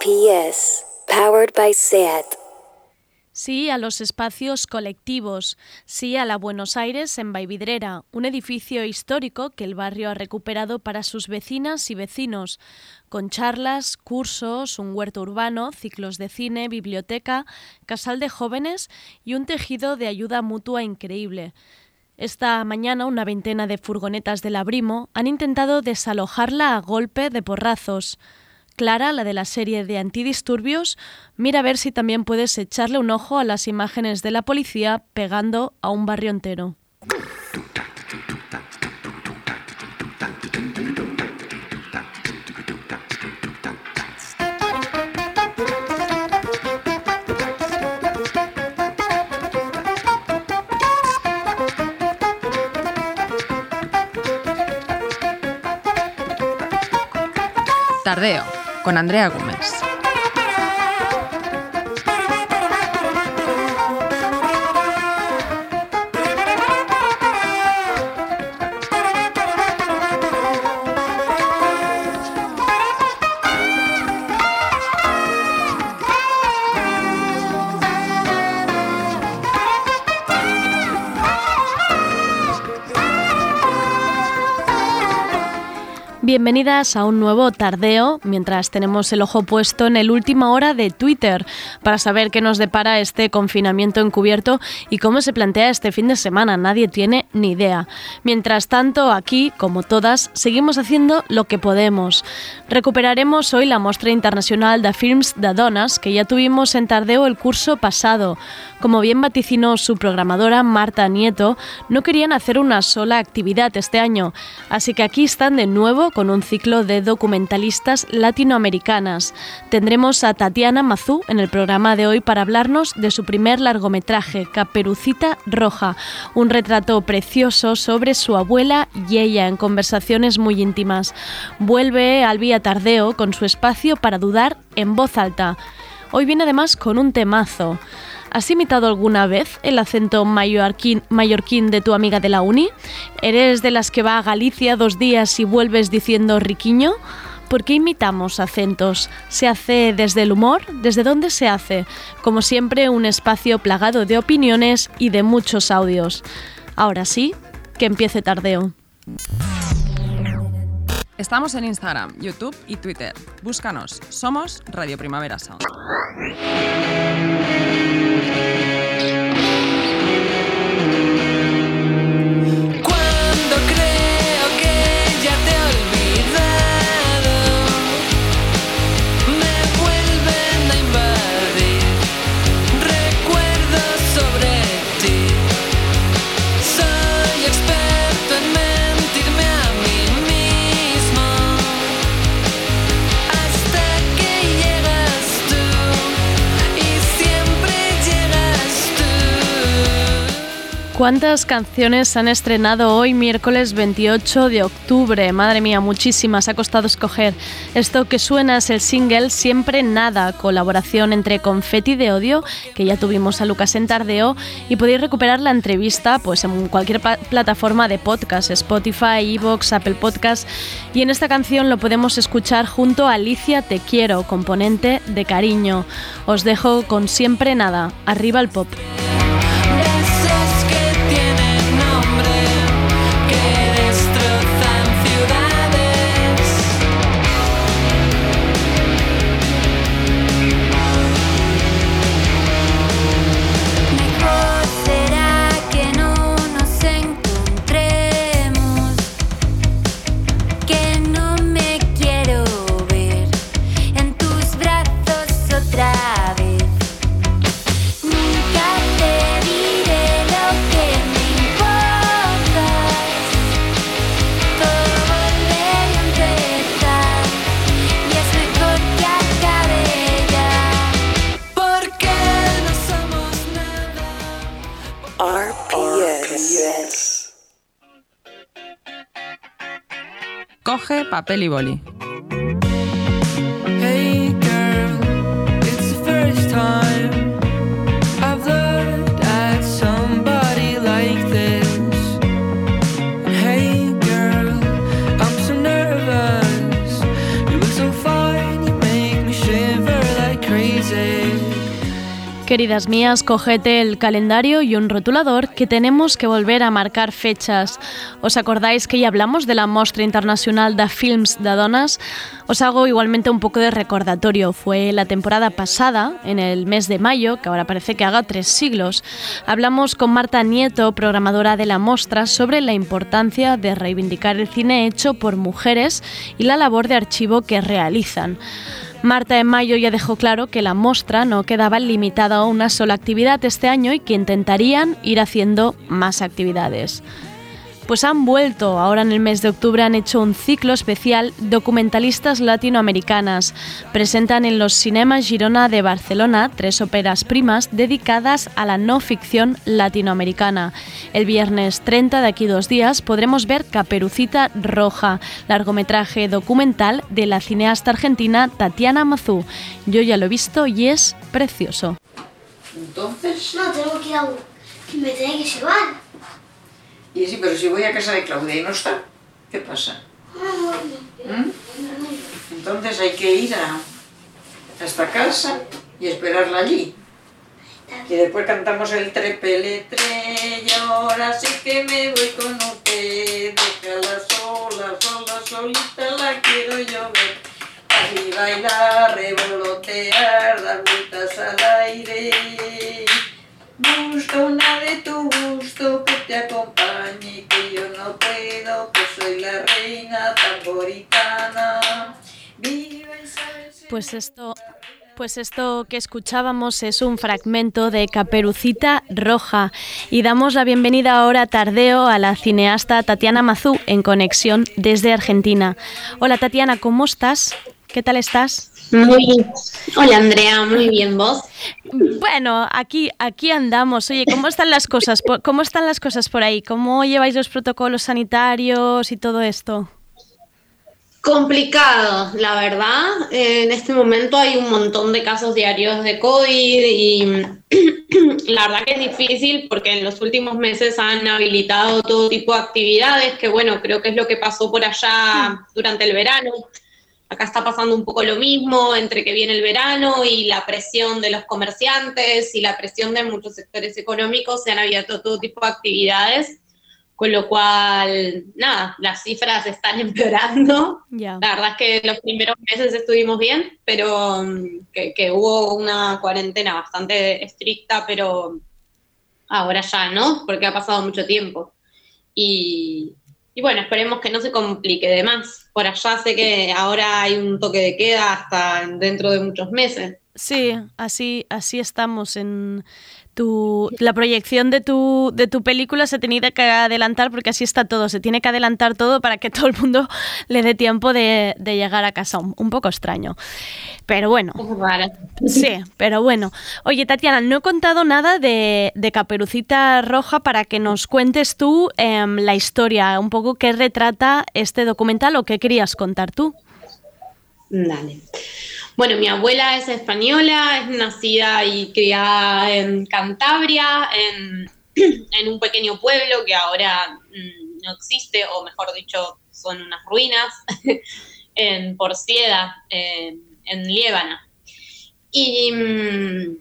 RPS, powered by SAT. Sí a los espacios colectivos, sí a la Buenos Aires en Baividrera, un edificio histórico que el barrio ha recuperado para sus vecinas y vecinos, con charlas, cursos, un huerto urbano, ciclos de cine, biblioteca, casal de jóvenes y un tejido de ayuda mutua increíble. Esta mañana una veintena de furgonetas del Abrimo han intentado desalojarla a golpe de porrazos. Clara, la de la serie de antidisturbios, mira a ver si también puedes echarle un ojo a las imágenes de la policía pegando a un barrio entero. Tardeo, con Andrea Gómez. Bienvenidas a un nuevo tardeo, mientras tenemos el ojo puesto en el última hora de Twitter para saber qué nos depara este confinamiento encubierto y cómo se plantea este fin de semana. Nadie tiene ni idea. Mientras tanto, aquí, como todas, seguimos haciendo lo que podemos. Recuperaremos hoy la muestra internacional de Films de Donas, que ya tuvimos en tardeo el curso pasado. Como bien vaticinó su programadora Marta Nieto, no querían hacer una sola actividad este año, así que aquí están de nuevo con un ciclo de documentalistas latinoamericanas. Tendremos a Tatiana Mazú en el programa de hoy para hablarnos de su primer largometraje, Caperucita Roja, un retrato precioso sobre su abuela y ella en conversaciones muy íntimas. Vuelve al Vía Tardeo con su espacio para dudar en voz alta. Hoy viene además con un temazo. ¿Has imitado alguna vez el acento mallorquín, de tu amiga de la uni? ¿Eres de las que va a Galicia dos días y vuelves diciendo riquiño? ¿Por qué imitamos acentos? ¿Se hace desde el humor? ¿Desde dónde se hace? Como siempre, un espacio plagado de opiniones y de muchos audios. Ahora sí, que empiece tardeo. Estamos en Instagram, YouTube y Twitter. Búscanos. Somos Radio Primavera Sound. ¿Cuántas canciones han estrenado hoy miércoles 28 de octubre? Madre mía, muchísimas. Ha costado escoger. Esto que suena es el single Siempre Nada, colaboración entre Confetti de Odio, que ya tuvimos a Lucas en Tardeo, y podéis recuperar la entrevista pues, en cualquier plataforma de podcast, Spotify, Evox, Apple Podcast. Y en esta canción lo podemos escuchar junto a Alicia Te Quiero, componente de Cariño. Os dejo con Siempre Nada. Arriba el pop. Papel y boli. Hey Queridas mías, cogete el calendario y un rotulador que tenemos que volver a marcar fechas. ¿Os acordáis que ya hablamos de la Mostra Internacional de Films de Donas? Os hago igualmente un poco de recordatorio. Fue la temporada pasada, en el mes de mayo, que ahora parece que haga tres siglos. Hablamos con Marta Nieto, programadora de la Mostra, sobre la importancia de reivindicar el cine hecho por mujeres y la labor de archivo que realizan. Marta en mayo ya dejó claro que la muestra no quedaba limitada a una sola actividad este año y que intentarían ir haciendo más actividades pues han vuelto. Ahora en el mes de octubre han hecho un ciclo especial documentalistas latinoamericanas. Presentan en los cinemas Girona de Barcelona tres óperas primas dedicadas a la no ficción latinoamericana. El viernes 30 de aquí dos días podremos ver Caperucita Roja, largometraje documental de la cineasta argentina Tatiana Mazú. Yo ya lo he visto y es precioso. Entonces, No, tengo que ir me tiene que llevar. Y sí, pero si voy a casa de Claudia y no está, ¿qué pasa? ¿Mm? Entonces hay que ir a, esta casa y esperarla allí. Y después cantamos el trepeletre y ahora sí que me voy con usted. Déjala sola, sola, solita la quiero yo ver. Así bailar, revolotear, dar vueltas al aire. Te acompañe, que yo no puedo, que soy la reina. Pues esto, pues esto que escuchábamos es un fragmento de Caperucita Roja y damos la bienvenida ahora tardeo a la cineasta Tatiana Mazú en conexión desde Argentina. Hola Tatiana, ¿cómo estás? ¿Qué tal estás? Muy bien. Hola Andrea, muy bien vos. Bueno, aquí, aquí andamos. Oye, ¿cómo están las cosas? ¿Cómo están las cosas por ahí? ¿Cómo lleváis los protocolos sanitarios y todo esto? Complicado, la verdad. En este momento hay un montón de casos diarios de COVID y la verdad que es difícil porque en los últimos meses han habilitado todo tipo de actividades, que bueno, creo que es lo que pasó por allá durante el verano. Acá está pasando un poco lo mismo, entre que viene el verano y la presión de los comerciantes y la presión de muchos sectores económicos, se han abierto todo tipo de actividades, con lo cual, nada, las cifras están empeorando. La verdad es que los primeros meses estuvimos bien, pero mm, que, que hubo una cuarentena bastante estricta, pero ahora ya no, porque ha pasado mucho tiempo. Y, y bueno, esperemos que no se complique de más. Por allá sé que ahora hay un toque de queda hasta dentro de muchos meses. Sí, así, así estamos en tu la proyección de tu de tu película se ha tenido que adelantar porque así está todo, se tiene que adelantar todo para que todo el mundo le dé tiempo de, de llegar a casa. Un, un poco extraño. Pero bueno, sí, pero bueno. Oye, Tatiana, no he contado nada de, de Caperucita Roja para que nos cuentes tú em, la historia, un poco qué retrata este documental o qué querías contar tú. Dale. Bueno, mi abuela es española, es nacida y criada en Cantabria, en, en un pequeño pueblo que ahora mm, no existe, o mejor dicho, son unas ruinas, en Porcieda, en, Liébana. Y mm,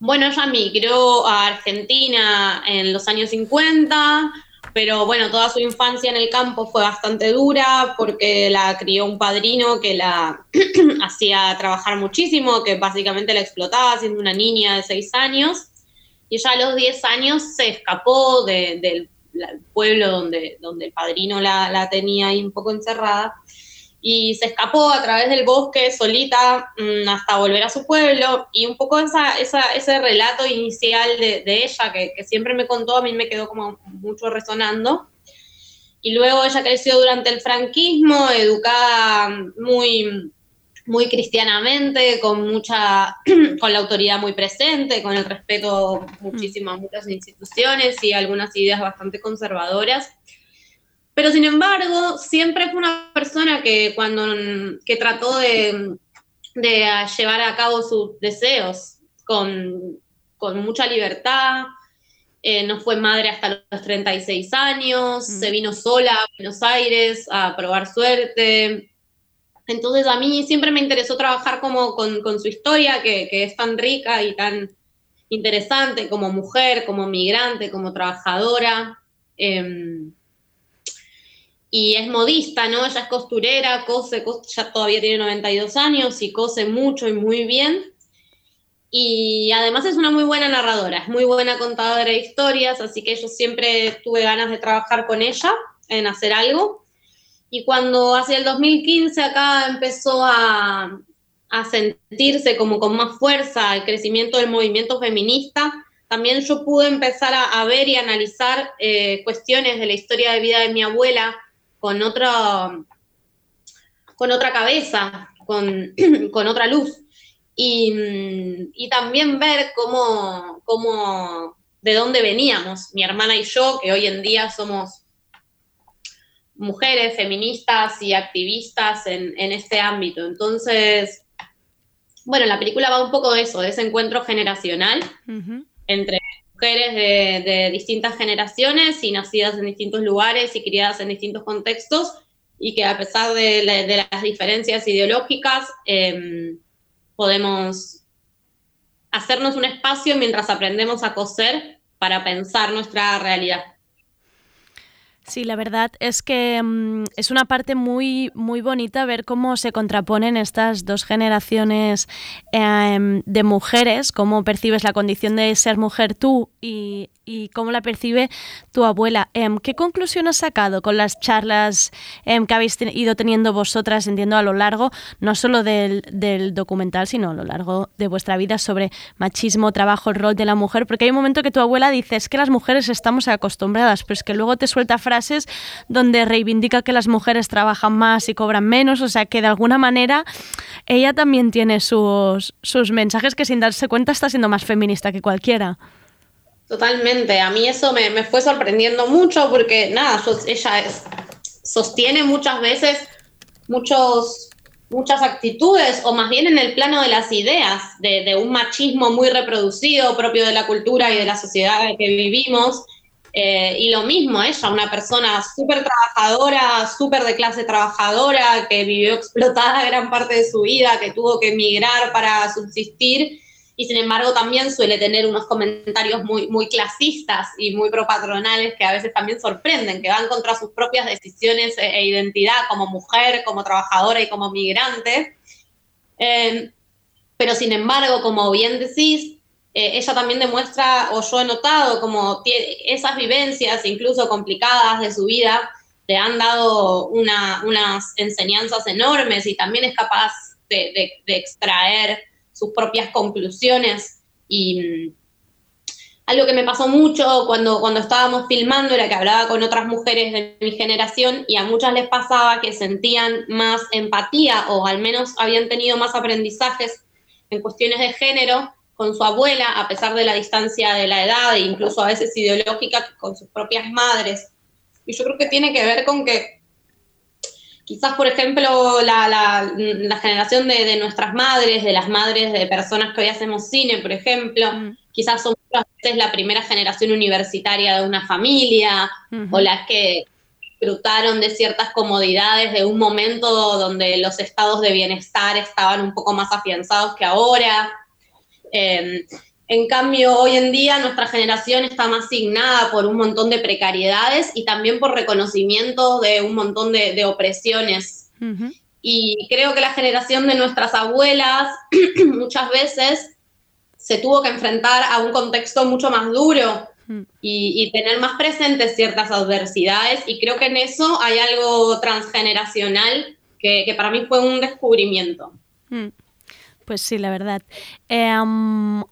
bueno, ella migró a Argentina en los años 50, pero bueno, toda su infancia en el campo fue bastante dura porque la crió un padrino que la hacía trabajar muchísimo, que básicamente la explotaba siendo una niña de 6 años. Y ella a los 10 años se escapó de- del pueblo donde, donde el padrino la, la tenía ahí un poco encerrada y se escapó a través del bosque solita mm, hasta volver a su pueblo y un poco esa, esa, ese relato inicial de, de ella que, que siempre me contó a mí me quedó como mucho resonando. Y luego ella creció durante el franquismo, educada muy, muy cristianamente, con mucha, con la autoridad muy presente, con el respeto muchísimo a muchas instituciones y algunas ideas bastante conservadoras. Pero sin embargo, siempre fue una persona que cuando que trató de, de llevar a cabo sus deseos con, con mucha libertad. Eh, no fue madre hasta los 36 años, Mm. se vino sola a Buenos Aires a probar suerte. Entonces a mí siempre me interesó trabajar como con, con su historia, que, que es tan rica y tan, interesante como mujer, como migrante, como trabajadora. em, y es modista, ¿no? Ella es costurera, cose, cos- ya todavía tiene 92 años y cose mucho y muy bien. Y además es una muy buena narradora, es muy buena contadora de historias, así que yo siempre tuve ganas de trabajar con ella en hacer algo. Y cuando hacia el 2015 acá empezó a, a sentirse como con más fuerza el crecimiento del movimiento feminista, también yo pude empezar a, a ver y analizar eh, cuestiones de la historia de vida de mi abuela con otra, con otra cabeza, con, con otra luz. Y, y también ver cómo, cómo, de dónde veníamos, mi hermana y yo, que hoy en día somos mujeres feministas y activistas en, en este ámbito. Entonces, bueno, la película va un poco de eso, de ese encuentro generacional entre mujeres de, distintas generaciones y nacidas en distintos lugares y criadas en distintos contextos y que a pesar de las diferencias ideológicas em, podemos hacernos un espacio mientras aprendemos a coser para pensar nuestra realidad. Sí, la verdad es que mm, es una parte muy, muy bonita ver cómo se contraponen estas dos generaciones em, de mujeres, cómo percibes la condición de ser mujer tú y, y cómo la percibe tu abuela. Em, ¿Qué conclusión has sacado con las charlas em, que habéis ido teniendo vosotras, entiendo, a lo largo, no solo del, del documental, sino a lo largo de vuestra vida sobre machismo, trabajo, el rol de la mujer? Porque hay un momento que tu abuela dice, es que las mujeres estamos acostumbradas, pero es que luego te suelta frases donde reivindica que las mujeres trabajan más y cobran menos, o sea que de alguna manera ella también tiene sus, sus mensajes que sin darse cuenta está siendo más feminista que cualquiera. Totalmente, a mí eso me, me fue sorprendiendo mucho porque nada, ella es- sostiene muchas veces muchos, muchas actitudes, o más bien en el plano de las ideas, de, de un machismo muy reproducido propio de la cultura y de la sociedad en que vivimos. Eh, y lo mismo, ella, una persona súper trabajadora, súper de clase trabajadora, que vivió explotada gran parte de su vida, que tuvo que emigrar para subsistir, y sin embargo también suele tener unos comentarios muy, muy clasistas y muy propatronales que a veces también sorprenden, que van contra sus propias decisiones e, e identidad como mujer, como trabajadora y como migrante. Eh, pero sin embargo, como bien decís, eh, ella también demuestra, o yo he notado, como esas vivencias, incluso complicadas de su vida, le han dado una- unas enseñanzas enormes y también es capaz de extraer sus propias conclusiones. Y mm, algo que me pasó mucho cuando, cuando estábamos filmando era que hablaba con otras mujeres de mi generación y a muchas les pasaba que sentían más empatía o al menos habían tenido más aprendizajes en cuestiones de género con su abuela, a pesar de la distancia de la edad e incluso a veces ideológica, con sus propias madres. Y yo creo que tiene que ver con que quizás, por ejemplo, la, la- la generación de, de nuestras madres, de las madres de personas que hoy hacemos cine, por ejemplo, Mm. quizás son muchas veces la primera generación universitaria de una familia o las que disfrutaron de ciertas comodidades de un momento donde los estados de bienestar estaban un poco más afianzados que ahora. Eh, en cambio, hoy en día nuestra generación está más signada por un montón de precariedades y también por reconocimiento de un montón de, de opresiones. Y creo que la generación de nuestras abuelas muchas veces se tuvo que enfrentar a un contexto mucho más duro Mm. y, y tener más presentes ciertas adversidades. Y creo que en eso hay algo transgeneracional que, que para mí fue un descubrimiento. Mm. Pues sí, la verdad. Eh, um,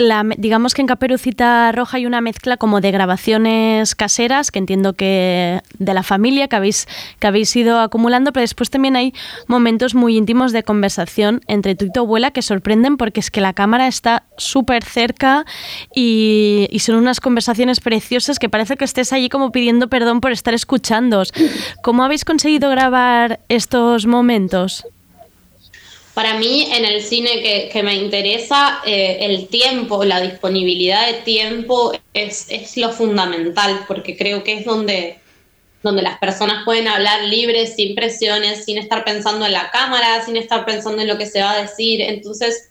la digamos que en Caperucita Roja hay una mezcla como de grabaciones caseras, que entiendo que de la familia que habéis, que habéis ido acumulando, pero después también hay momentos muy íntimos de conversación entre tú y tu abuela que sorprenden porque es que la cámara está súper cerca y, y son unas conversaciones preciosas que parece que estés allí como pidiendo perdón por estar escuchándoos. ¿Cómo habéis conseguido grabar estos momentos? Para mí, en el cine que, que me interesa, eh, el tiempo, la disponibilidad de tiempo es, es lo fundamental, porque creo que es donde, donde las personas pueden hablar libres, sin presiones, sin estar pensando en la cámara, sin estar pensando en lo que se va a decir. Entonces,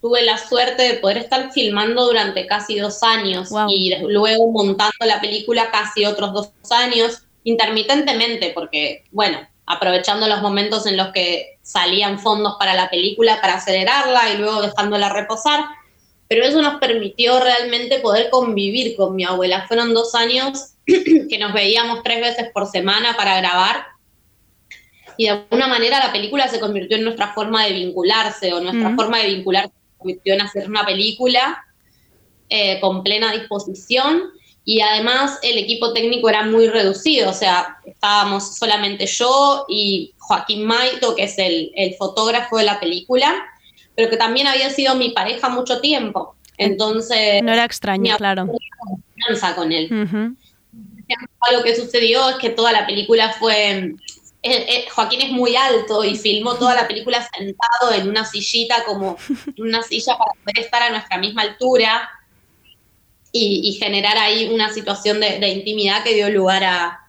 tuve la suerte de poder estar filmando durante casi dos años Wow. y luego montando la película casi otros dos años, intermitentemente, porque, bueno, aprovechando los momentos en los que salían fondos para la película para acelerarla y luego dejándola reposar. Pero eso nos permitió realmente poder convivir con mi abuela. Fueron dos años que nos veíamos tres veces por semana para grabar y de alguna manera la película se convirtió en nuestra forma de vincularse o nuestra forma de vincularse se convirtió en hacer una película eh, con plena disposición y además el equipo técnico era muy reducido, o sea, estábamos solamente yo y Joaquín Maito, que es el, el fotógrafo de la película, pero que también había sido mi pareja mucho tiempo. Entonces, No era extraño, claro. confianza con él algo que sucedió es que toda la película fue... eh, eh, Joaquín es muy alto y filmó toda la película sentado en una sillita, como una silla para poder estar a nuestra misma altura y, y generar ahí una situación de, de intimidad que dio lugar a,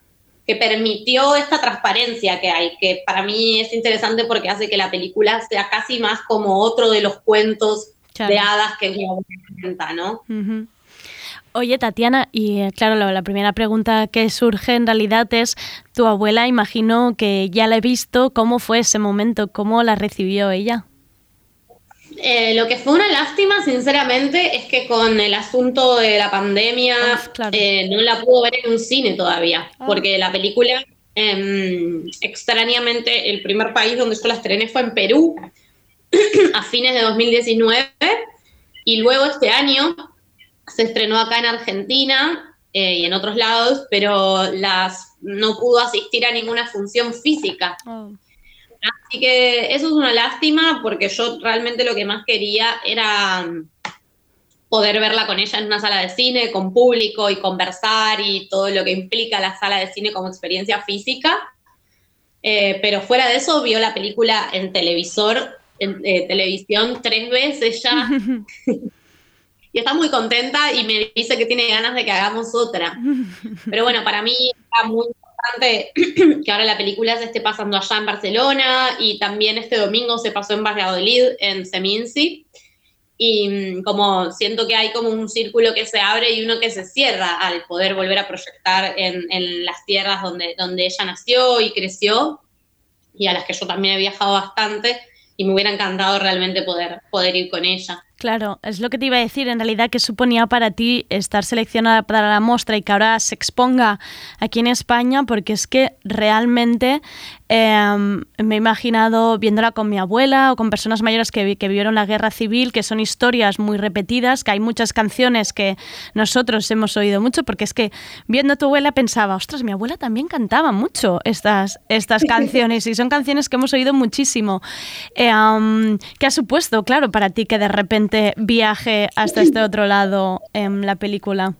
que permitió esta transparencia que hay, que para mí es interesante porque hace que la película sea casi más como otro de los cuentos Claro. de hadas que abuela cuenta, ¿no? Oye, Tatiana, y eh, claro, la, la primera pregunta que surge en realidad es, tu abuela, imagino que ya la he visto, ¿cómo fue ese momento? ¿Cómo la recibió ella? Eh, lo que fue una lástima, sinceramente, es que con el asunto de la pandemia claro. eh, no la pudo ver en un cine todavía, Ah. porque la película, em, extrañamente, el primer país donde yo la estrené fue en Perú, a fines de 2019, y luego este año se estrenó acá en Argentina eh, y en otros lados, pero las no pudo asistir a ninguna función física. Así que eso es una lástima porque yo realmente lo que más quería era mm, poder verla con ella en una sala de cine, con público y conversar y todo lo que implica la sala de cine como experiencia física. Eh, pero fuera de eso, vio la película en televisor, en eh, televisión tres veces ya. y está muy contenta y me dice que tiene ganas de que hagamos otra. Pero bueno, para mí está muy que ahora la película se esté pasando allá en Barcelona y también este domingo se pasó en Valladolid, en Seminci. Y mm, como siento que hay como un círculo que se abre y uno que se cierra al poder volver a proyectar en, en las tierras donde, donde ella nació y creció y a las que yo también he viajado bastante y me hubiera encantado realmente poder, poder ir con ella. Claro, es lo que te iba a decir. En realidad, ¿qué suponía para ti estar seleccionada para la muestra y que ahora se exponga aquí en España? Porque es que realmente eh, me he imaginado viéndola con mi abuela o con personas mayores que, que vivieron la guerra civil, que son historias muy repetidas, que hay muchas canciones que nosotros hemos oído mucho, porque es que viendo a tu abuela pensaba, ostras, mi abuela también cantaba mucho estas, estas canciones y son canciones que hemos oído muchísimo. Eh, um, ¿Qué ha supuesto, claro, para ti que de repente viaje hasta este otro lado en la película?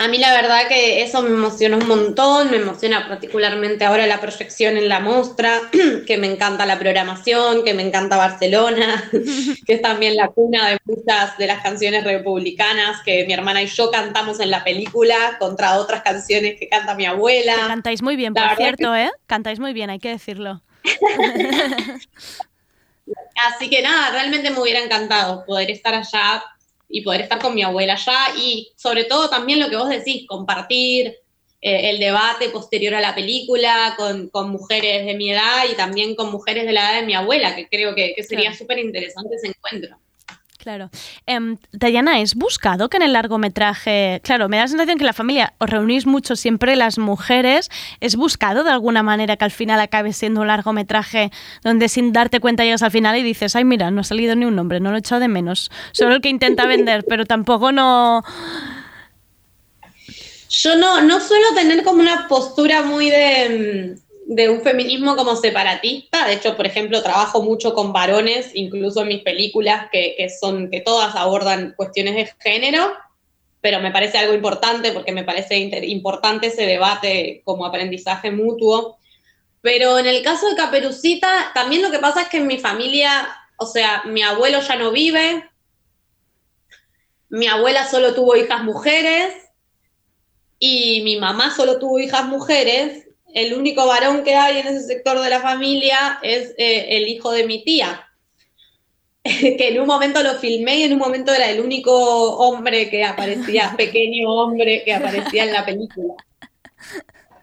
A mí la verdad que eso me emociona un montón, me emociona particularmente ahora la proyección en la muestra, que me encanta la programación, que me encanta Barcelona, que es también la cuna de muchas de las canciones republicanas que mi hermana y yo cantamos en la película contra otras canciones que canta mi Que abuela. cantáis muy bien, La por cierto, ¿eh? Cantáis muy bien, hay que decirlo. Así que nada, realmente me hubiera encantado poder estar allá y poder estar con mi abuela allá y sobre todo también lo que vos decís, compartir eh, el debate posterior a la película con, con mujeres de mi edad y también con mujeres de la edad de mi abuela, que creo que, que sería Claro. súper interesante ese encuentro. Claro. Em, Dayana, ¿es buscado que en el largometraje, claro, me da la sensación que la familia os reunís mucho siempre las mujeres, ¿es buscado de alguna manera que al final acabe siendo un largometraje donde sin darte cuenta llegas al final y dices, ay, mira, no ha salido ni un nombre, no lo he echado de menos, solo el que intenta vender, pero tampoco no... Yo no, no suelo tener como una postura muy de, mm, de un feminismo como separatista. De hecho, por ejemplo, trabajo mucho con varones, incluso en mis películas, que, que son, que todas abordan cuestiones de género, pero me parece algo importante porque me parece importante ese debate como aprendizaje mutuo. Pero en el caso de Caperucita, también lo que pasa es que en mi familia, o sea, mi abuelo ya no vive, mi abuela solo tuvo hijas mujeres, y mi mamá solo tuvo hijas mujeres, el único varón que hay en ese sector de la familia es eh, el hijo de mi tía. que en un momento lo filmé y en un momento era el único hombre que aparecía, pequeño hombre que aparecía en la película.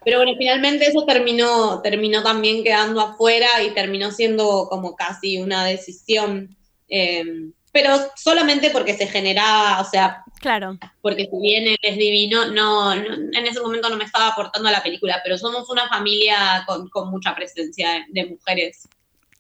Pero bueno, finalmente eso terminó, terminó también quedando afuera y terminó siendo como casi una decisión. eh, pero solamente porque se generaba, o sea, Claro. porque si bien él es divino, no, no- en ese momento no me estaba aportando a la película, pero somos una familia con, con mucha presencia de, de mujeres.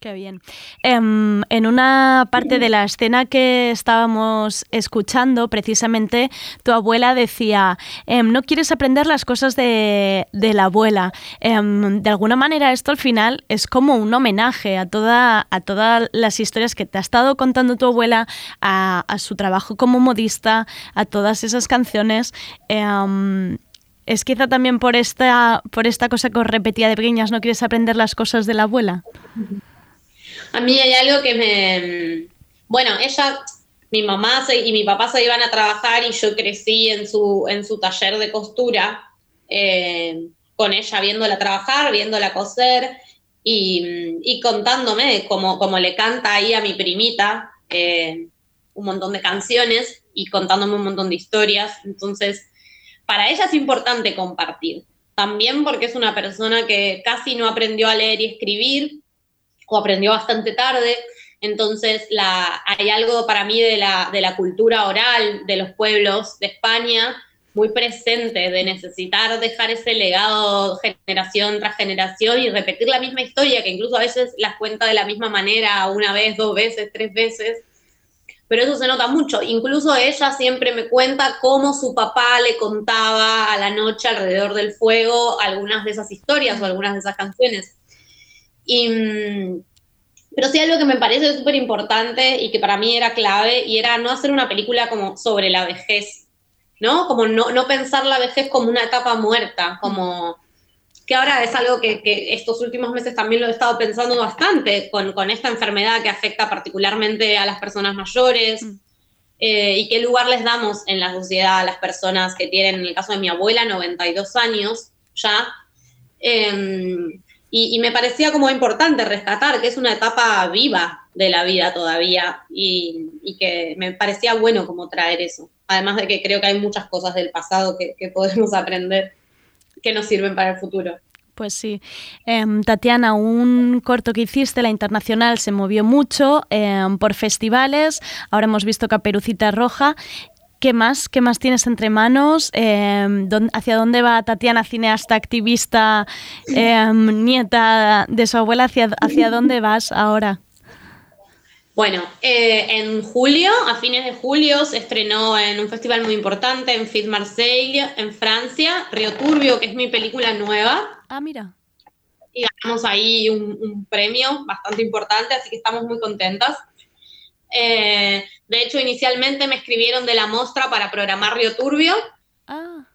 Qué bien. Em, en una parte de la escena que estábamos escuchando, precisamente tu abuela decía, em, no quieres aprender las cosas de, de la abuela. Em, de alguna manera esto al final es como un homenaje a, toda, a todas las historias que te ha estado contando tu abuela, a, su trabajo como modista, a todas esas canciones. Es quizá también por esta, por esta cosa que os repetía de pequeñas, no quieres aprender las cosas de la abuela. A mí hay algo que me... Bueno, ella, mi mamá se- y mi papá se iban a trabajar y yo crecí en su, en su taller de costura, eh, con ella viéndola trabajar, viéndola coser y, y contándome como, como le canta ahí a mi primita eh, un montón de canciones y contándome un montón de historias. Entonces, para ella es importante compartir. También porque es una persona que casi no aprendió a leer y escribir, o aprendió bastante tarde. Entonces, la, hay algo para mí de la, de la cultura oral de los pueblos de España muy presente, de necesitar dejar ese legado generación tras generación y repetir la misma historia, que incluso a veces las cuenta de la misma manera, una vez, dos veces, tres veces. Pero eso se nota mucho. Incluso ella siempre me cuenta cómo su papá le contaba a la noche alrededor del fuego algunas de esas historias o algunas de esas canciones. Y, mm, pero sí algo que me parece súper importante y que para mí era clave, y era no hacer una película como sobre la vejez, ¿no? Como no, no pensar la vejez como una etapa muerta, como que ahora es algo que, que estos últimos meses también lo he estado pensando bastante con, con esta enfermedad que afecta particularmente a las personas mayores. eh, y qué lugar les damos en la sociedad a las personas que tienen, en el caso de mi abuela, 92 años ya, Em, y, y me parecía como importante rescatar que es una etapa viva de la vida todavía y, y que me parecía bueno como traer eso. Además de que creo que hay muchas cosas del pasado que, que podemos aprender que nos sirven para el futuro. Pues sí. Em, Tatiana, un corto que hiciste, la internacional, se movió mucho em, por festivales. Ahora hemos visto Caperucita Roja. ¿Qué más? ¿Qué más tienes entre manos? Em, ¿dónde- ¿Hacia dónde va Tatiana, cineasta, activista, em, nieta de su abuela? ¿Hacia, ¿Hacia dónde vas ahora? Bueno, eh, en julio, a fines de julio, se estrenó en un festival muy importante, en FIT Marseille, en Francia, Río Turbio, que es mi película nueva. Ah, mira. y ganamos ahí un, un premio bastante importante, así que estamos muy contentas. Eh, de hecho, inicialmente me escribieron de la mostra para programar Río Turbio. Ah.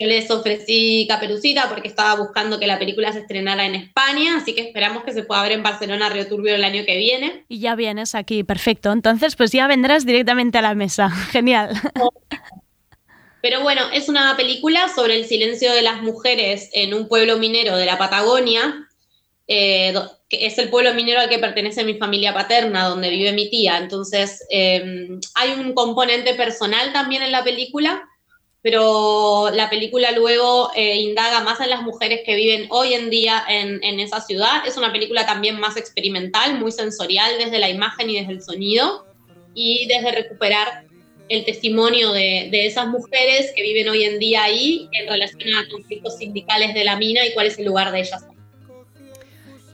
Yo les ofrecí Caperucita porque estaba buscando que la película se estrenara en España, así que esperamos que se pueda ver en Barcelona Río Turbio el año que viene. Y ya vienes aquí, perfecto. Entonces, pues ya vendrás directamente a la mesa. Genial. Pero bueno, es una película sobre el silencio de las mujeres en un pueblo minero de la Patagonia, eh, es el pueblo minero al que pertenece mi familia paterna, donde vive mi tía. Entonces, eh, hay un componente personal también en la película, pero la película luego eh, indaga más en las mujeres que viven hoy en día en, en esa ciudad. Es una película también más experimental, muy sensorial desde la imagen y desde el sonido, y desde recuperar el testimonio de, de esas mujeres que viven hoy en día ahí en relación a conflictos sindicales de la mina y cuál es el lugar de ellas.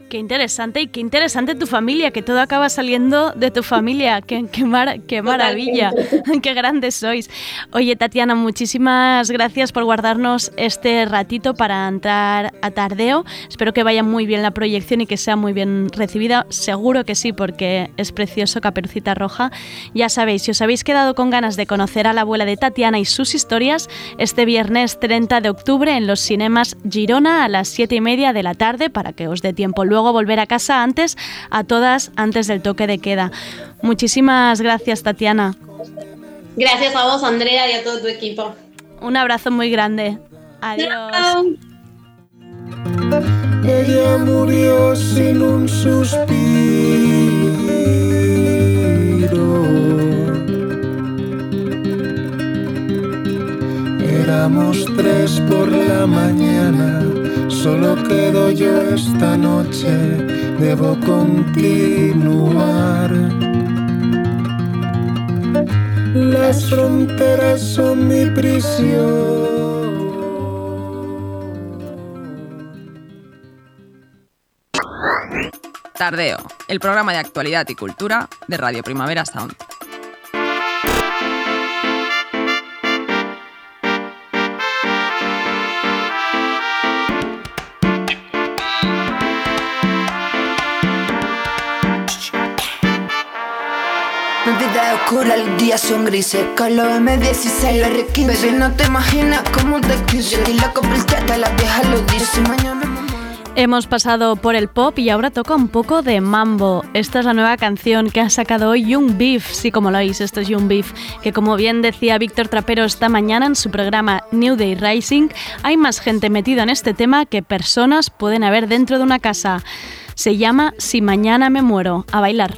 Qué interesante y qué interesante tu familia, que todo acaba saliendo de tu familia. Qué, qué, mar- qué maravilla, qué grandes sois. Oye, Tatiana, muchísimas gracias por guardarnos este ratito para entrar a Tardeo. Espero que vaya muy bien la proyección y que sea muy bien recibida. Seguro que sí, porque es precioso Caperucita Roja. Ya sabéis, si os habéis quedado con ganas de conocer a la abuela de Tatiana y sus historias, este viernes 30 de octubre en los cinemas Girona a las 7 y media de la tarde para que os dé tiempo luego luego volver a casa antes, a todas antes del toque de queda. Muchísimas gracias, Tatiana. Gracias a vos, Andrea, y a todo tu equipo. Un abrazo muy grande. Adiós. Ella murió sin un suspiro. Éramos tres por la mañana. Solo quedo yo esta noche, debo continuar. Las fronteras son mi prisión. Tardeo, el programa de actualidad y cultura de Radio Primavera Sound. Oscura, los días son grises Con los M16 la R15 Baby, no te imaginas cómo te quise Y la hasta la vieja lo dice mañana Hemos pasado por el pop y ahora toca un poco de mambo. Esta es la nueva canción que ha sacado hoy Young Beef. Sí, como lo oís, esto es Young Beef. Que como bien decía Víctor Trapero esta mañana en su programa New Day Rising, hay más gente metida en este tema que personas pueden haber dentro de una casa. Se llama Si mañana me muero. A bailar.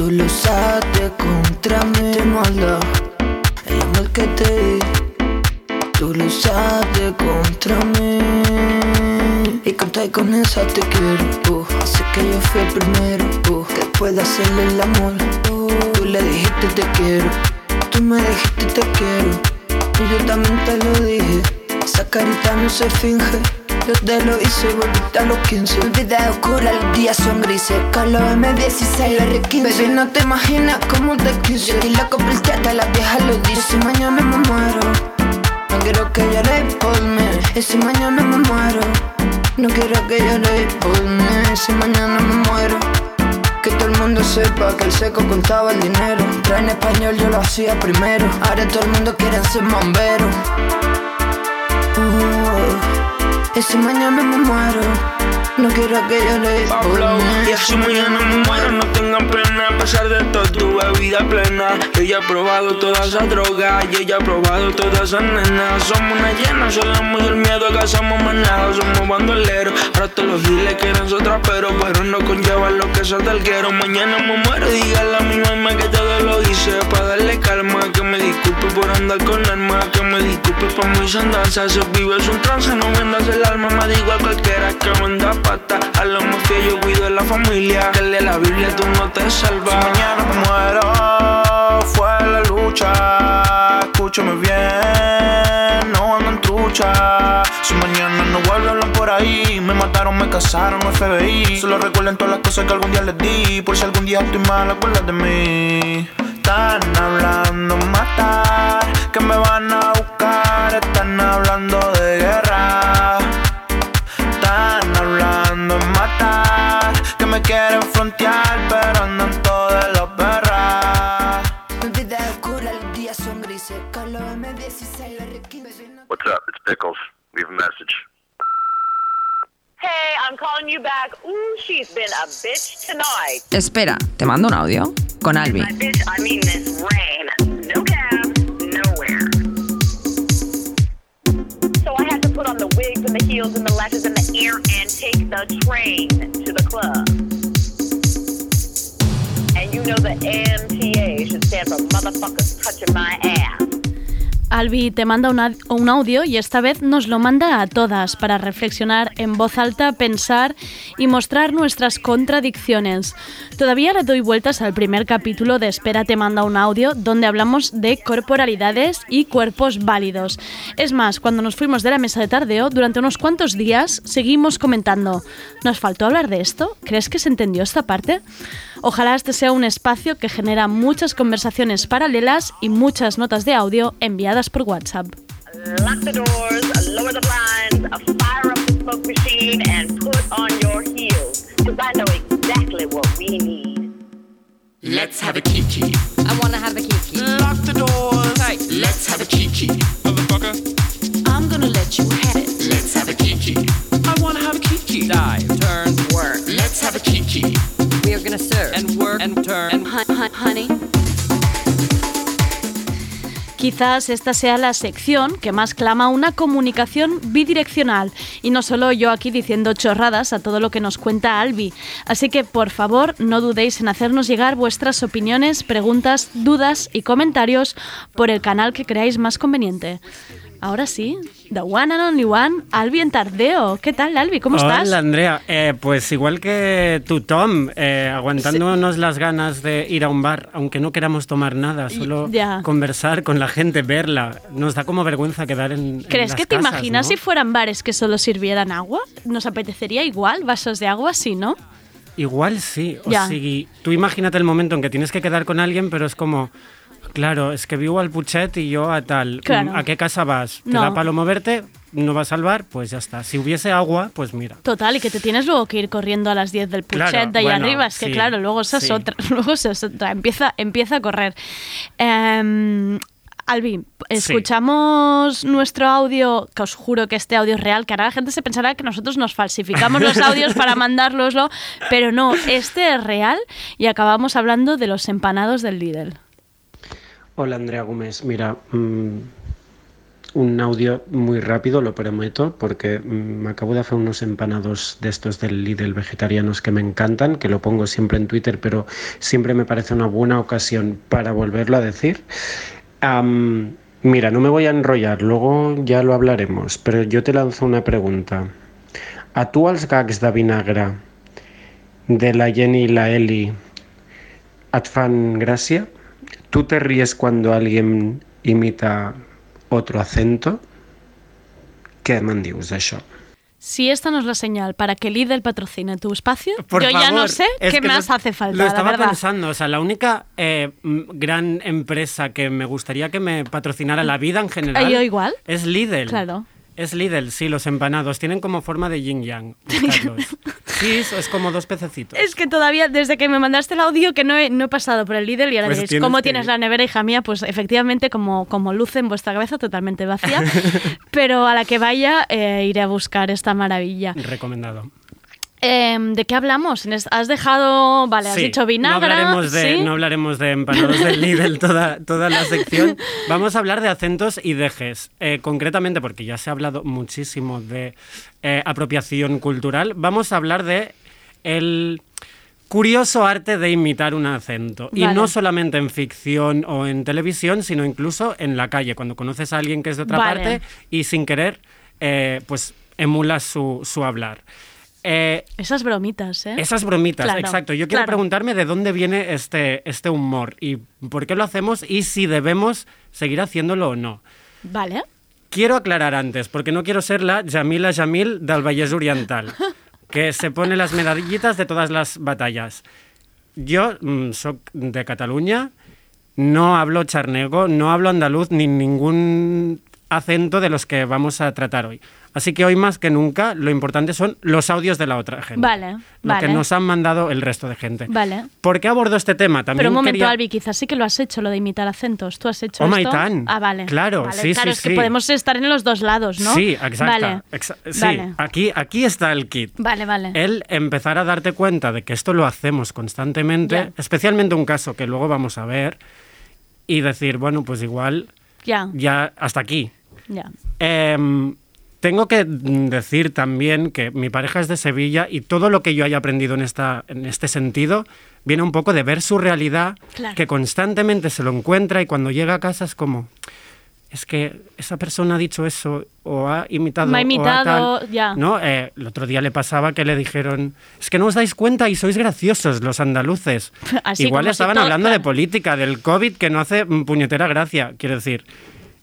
Tú lo usaste contra mí. Te maldad El amor que te di. Tú lo usaste contra mí. Y conté con esa te quiero. Uh. Así que yo fui el primero. Uh. Que pueda hacerle el amor. Uh. Tú le dijiste te quiero. Tú me dijiste te quiero. Y yo también te lo dije. Esa carita no se finge yo te lo hice, volviste a los 15 Mi vida oscura, los días son grises Con los M16 la R15 Baby, no te imaginas cómo te quise. Y la compré hasta la vieja lo dice. Si mañana me muero. No quiero que llore por mí. Y si mañana me muero. No quiero que llore por mí. Y si mañana me muero. Que todo el mundo sepa que el seco contaba el dinero. Pero en español yo lo hacía primero. Ahora todo el mundo quiere ser bombero. Y si mañana me muero, no quiero que llore por Pablo, y si mañana me muero. No tengan pena A pesar de todo tuve vida plena. Yo ya he probado toda esa droga Yo ya he probado todas esas nenas Somos una llena, solamos el miedo más nada Somos bandoleros, ahora todos los giles quieren ser traperos Pero no conllevan lo que es quiero Mañana me muero, dígale a mi mamá que todo lo hice Pa' darle calma, mis andanzas Se vive es un trance, no vendas el alma Me digo a cualquiera que venda pata A lo más fiel yo cuido de la familia Que la Biblia tú no te salvas Si mañana me muero, fue la lucha. Escúchame bien, no ando en trucha. Si mañana no vuelvo a por ahí, me mataron, me casaron, FBI. Solo recuerden todas las cosas que algún día les di. Por si algún día estoy mal, acuérdate de mí. Están hablando matar, que me van a What's up? It's Pickles. Leave a message. Hey, I'm calling you back. Ooh, she's been a bitch tonight. Espera, te mando un audio con Albi. By bitch, I mean this rain. No cab, nowhere. So I had to put on the wigs and the heels and the lashes and the ear and take the train to the club. And you know the MTA should stand for motherfuckers touching my ass. Albi te manda un audio y esta vez nos lo manda a todas para reflexionar en voz alta, pensar y mostrar nuestras contradicciones. Todavía le doy vueltas al primer capítulo de Espera te manda un audio donde hablamos de corporalidades y cuerpos válidos. Es más, cuando nos fuimos de la mesa de tardeo, durante unos cuantos días seguimos comentando, ¿nos faltó hablar de esto? ¿Crees que se entendió esta parte? Ojalá este sea un espacio que genera muchas conversaciones paralelas y muchas notas de audio enviadas por WhatsApp. Lock the doors, lower the blinds, fire up the smoke machine, and put on your heels. Cause I know exactly what we need. Let's have a kiki. I wanna have a kiki. Lock the doors. Hey, let's have a kiki. Motherfucker. I'm gonna let you have it. Let's have a kiki. I wanna have a kiki. Dive, turn, work. Let's have a kiki. We are gonna serve and work and turn. And hun- hun- honey. Quizás esta sea la sección que más clama una comunicación bidireccional y no solo yo aquí diciendo chorradas a todo lo que nos cuenta Albi. Así que por favor no dudéis en hacernos llegar vuestras opiniones, preguntas, dudas y comentarios por el canal que creáis más conveniente. Ahora sí, The One and Only One, Albi en Tardeo. ¿Qué tal, Albi? ¿Cómo estás? Hola, Andrea. Eh, pues igual que tú, Tom, eh, aguantándonos las ganas de ir a un bar, aunque no queramos tomar nada, solo ya. conversar con la gente, verla. Nos da como vergüenza quedar en. en ¿Crees las que te casas, imaginas ¿no? si fueran bares que solo sirvieran agua? ¿Nos apetecería igual vasos de agua? Sí, ¿no? Igual sí. O Ya. sigui, tú imagínate el momento en que tienes que quedar con alguien, pero es como. Claro, es que vivo al Puchet y yo a tal. Claro. ¿A qué casa vas? ¿Te No. da palo moverte? ¿No vas al bar? Pues ya está. Si hubiese agua, pues mira. Total, y que te tienes luego que ir corriendo a las 10 del Puchet Claro, de ahí bueno, arriba. Es que sí, claro, luego esa es sí. otra. Luego esa es otra. Empieza, empieza a correr. Em, Albi, escuchamos nuestro audio, que os juro que este audio es real, que ahora la gente se pensará que nosotros nos falsificamos los audios para mandárloslo, pero no, este es real y acabamos hablando de los empanados del Lidl. Hola Andrea Gómez, mira, mm, un audio muy rápido, lo prometo, porque mm, me acabo de hacer unos empanados de estos del Lidl vegetarianos que me encantan, que lo pongo siempre en Twitter, pero siempre me parece una buena ocasión para volverlo a decir. Mira, no me voy a enrollar, luego ya lo hablaremos, pero yo te lanzo una pregunta. A tu als gags de de la Jenny y la Eli et fan gràcia? ¿Tú te ríes cuando alguien imita otro acento? ¿Qué me en dius d'això? Si esta no es la señal para que Lidl patrocine tu espacio, Por yo ya no sé qué más lo- hace falta, Lo la estaba verdad. pensando, o sea, la única eh, gran empresa que me gustaría que me patrocinara la vida en general yo igual. es Lidl. Claro. Es Lidl, sí, los empanados tienen como forma de yin yang. sí, eso es como dos pececitos. Es que todavía, desde que me mandaste el audio, que no he, no he pasado por el Lidl y ahora Pues diréis, ¿cómo que tienes la nevera, hija mía? Pues efectivamente, como, como luce en vuestra cabeza, totalmente vacía. pero a la que vaya, eh, iré a buscar esta maravilla. Recomendado. Em, ¿De qué hablamos? Has dejado, vale, has Sí, dicho vinagre. No hablaremos de, ¿sí? no hablaremos de empanados del Lidl toda, toda la sección. Vamos a hablar de acentos y dejes. Eh, concretamente, porque ya se ha hablado muchísimo de eh, apropiación cultural, vamos a hablar de el curioso arte de imitar un acento. Y no solamente en ficción o en televisión, sino incluso en la calle, cuando conoces a alguien que es de otra Vale. parte y sin querer, eh, pues emulas su, su hablar. Eh, Esas bromitas, ¿eh? esas bromitas, Claro, exacto. Yo quiero claro. preguntarme de dónde viene este, este humor y por qué lo hacemos y si debemos seguir haciéndolo o no. Vale. Quiero aclarar antes, porque no quiero ser la Jamila Jamil del Vallès Oriental, que se pone las medallitas de todas las batallas. Yo mm, soy de Cataluña, no hablo charnego, no hablo andaluz ni ningún acento de los que vamos a tratar hoy. Así que hoy más que nunca lo importante son los audios de la otra gente. Vale, Lo vale. que nos han mandado el resto de gente. Vale. ¿Por qué abordo este tema? También Pero un momento, quería- Albi, quizás sí que lo has hecho, lo de imitar acentos. ¿Tú has hecho Oh, esto? my tan. Ah, vale. Claro, Vale, sí, claro, sí, es que sí. podemos estar en los dos lados, ¿no? Sí, exacto. Vale. Exa- sí, Vale. aquí, aquí está el kit. Vale, vale. El empezar a darte cuenta de que esto lo hacemos constantemente, especialmente un caso que luego vamos a ver, y decir, bueno, pues igual Ya, ya hasta aquí. Ya. Em, tengo que decir también que mi pareja es de Sevilla y todo lo que yo haya aprendido en, esta, en este sentido viene un poco de ver su realidad, Claro. que constantemente se lo encuentra y cuando llega a casa es como, es que esa persona ha dicho eso o ha imitado. Me ha o imitado, tal". ya. ¿No? Eh, el otro día le pasaba que le dijeron, es que no os dais cuenta y sois graciosos los andaluces. Así Igual si estaban todo- hablando de política, del COVID que no hace puñetera gracia, quiero decir.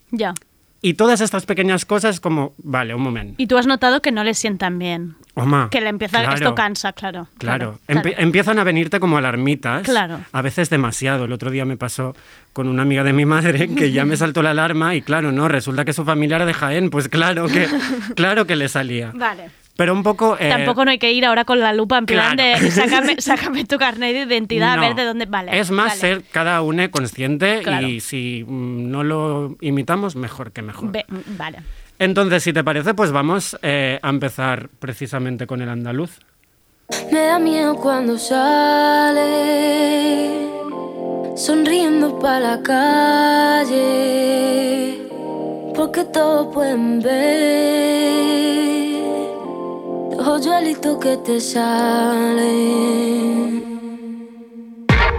Ya. Y todas estas pequeñas cosas como, vale, un momento. Y tú has notado que no le sientan bien. Oma, Que le empieza, claro, esto cansa, claro. Claro, claro. Empie- empiezan a venirte como alarmitas. Claro. A veces demasiado. El otro día me pasó con una amiga de mi madre que ya me saltó la alarma y claro, no, resulta que su familia era de Jaén. Pues claro que, claro que le salía. Vale. Pero un poco... eh, Tampoco no hay que ir ahora con la lupa en plan claro. de sácame, sácame tu carnet de identidad, a ver de dónde. Vale. Es más vale. ser cada uno consciente Claro. y si mm, no lo imitamos, mejor que mejor. Ve- vale. Entonces, si te parece, pues vamos eh, a empezar precisamente con el andaluz. Me da miedo cuando sale sonriendo para la calle, porque todos pueden ver los hoyuelitos que te salen.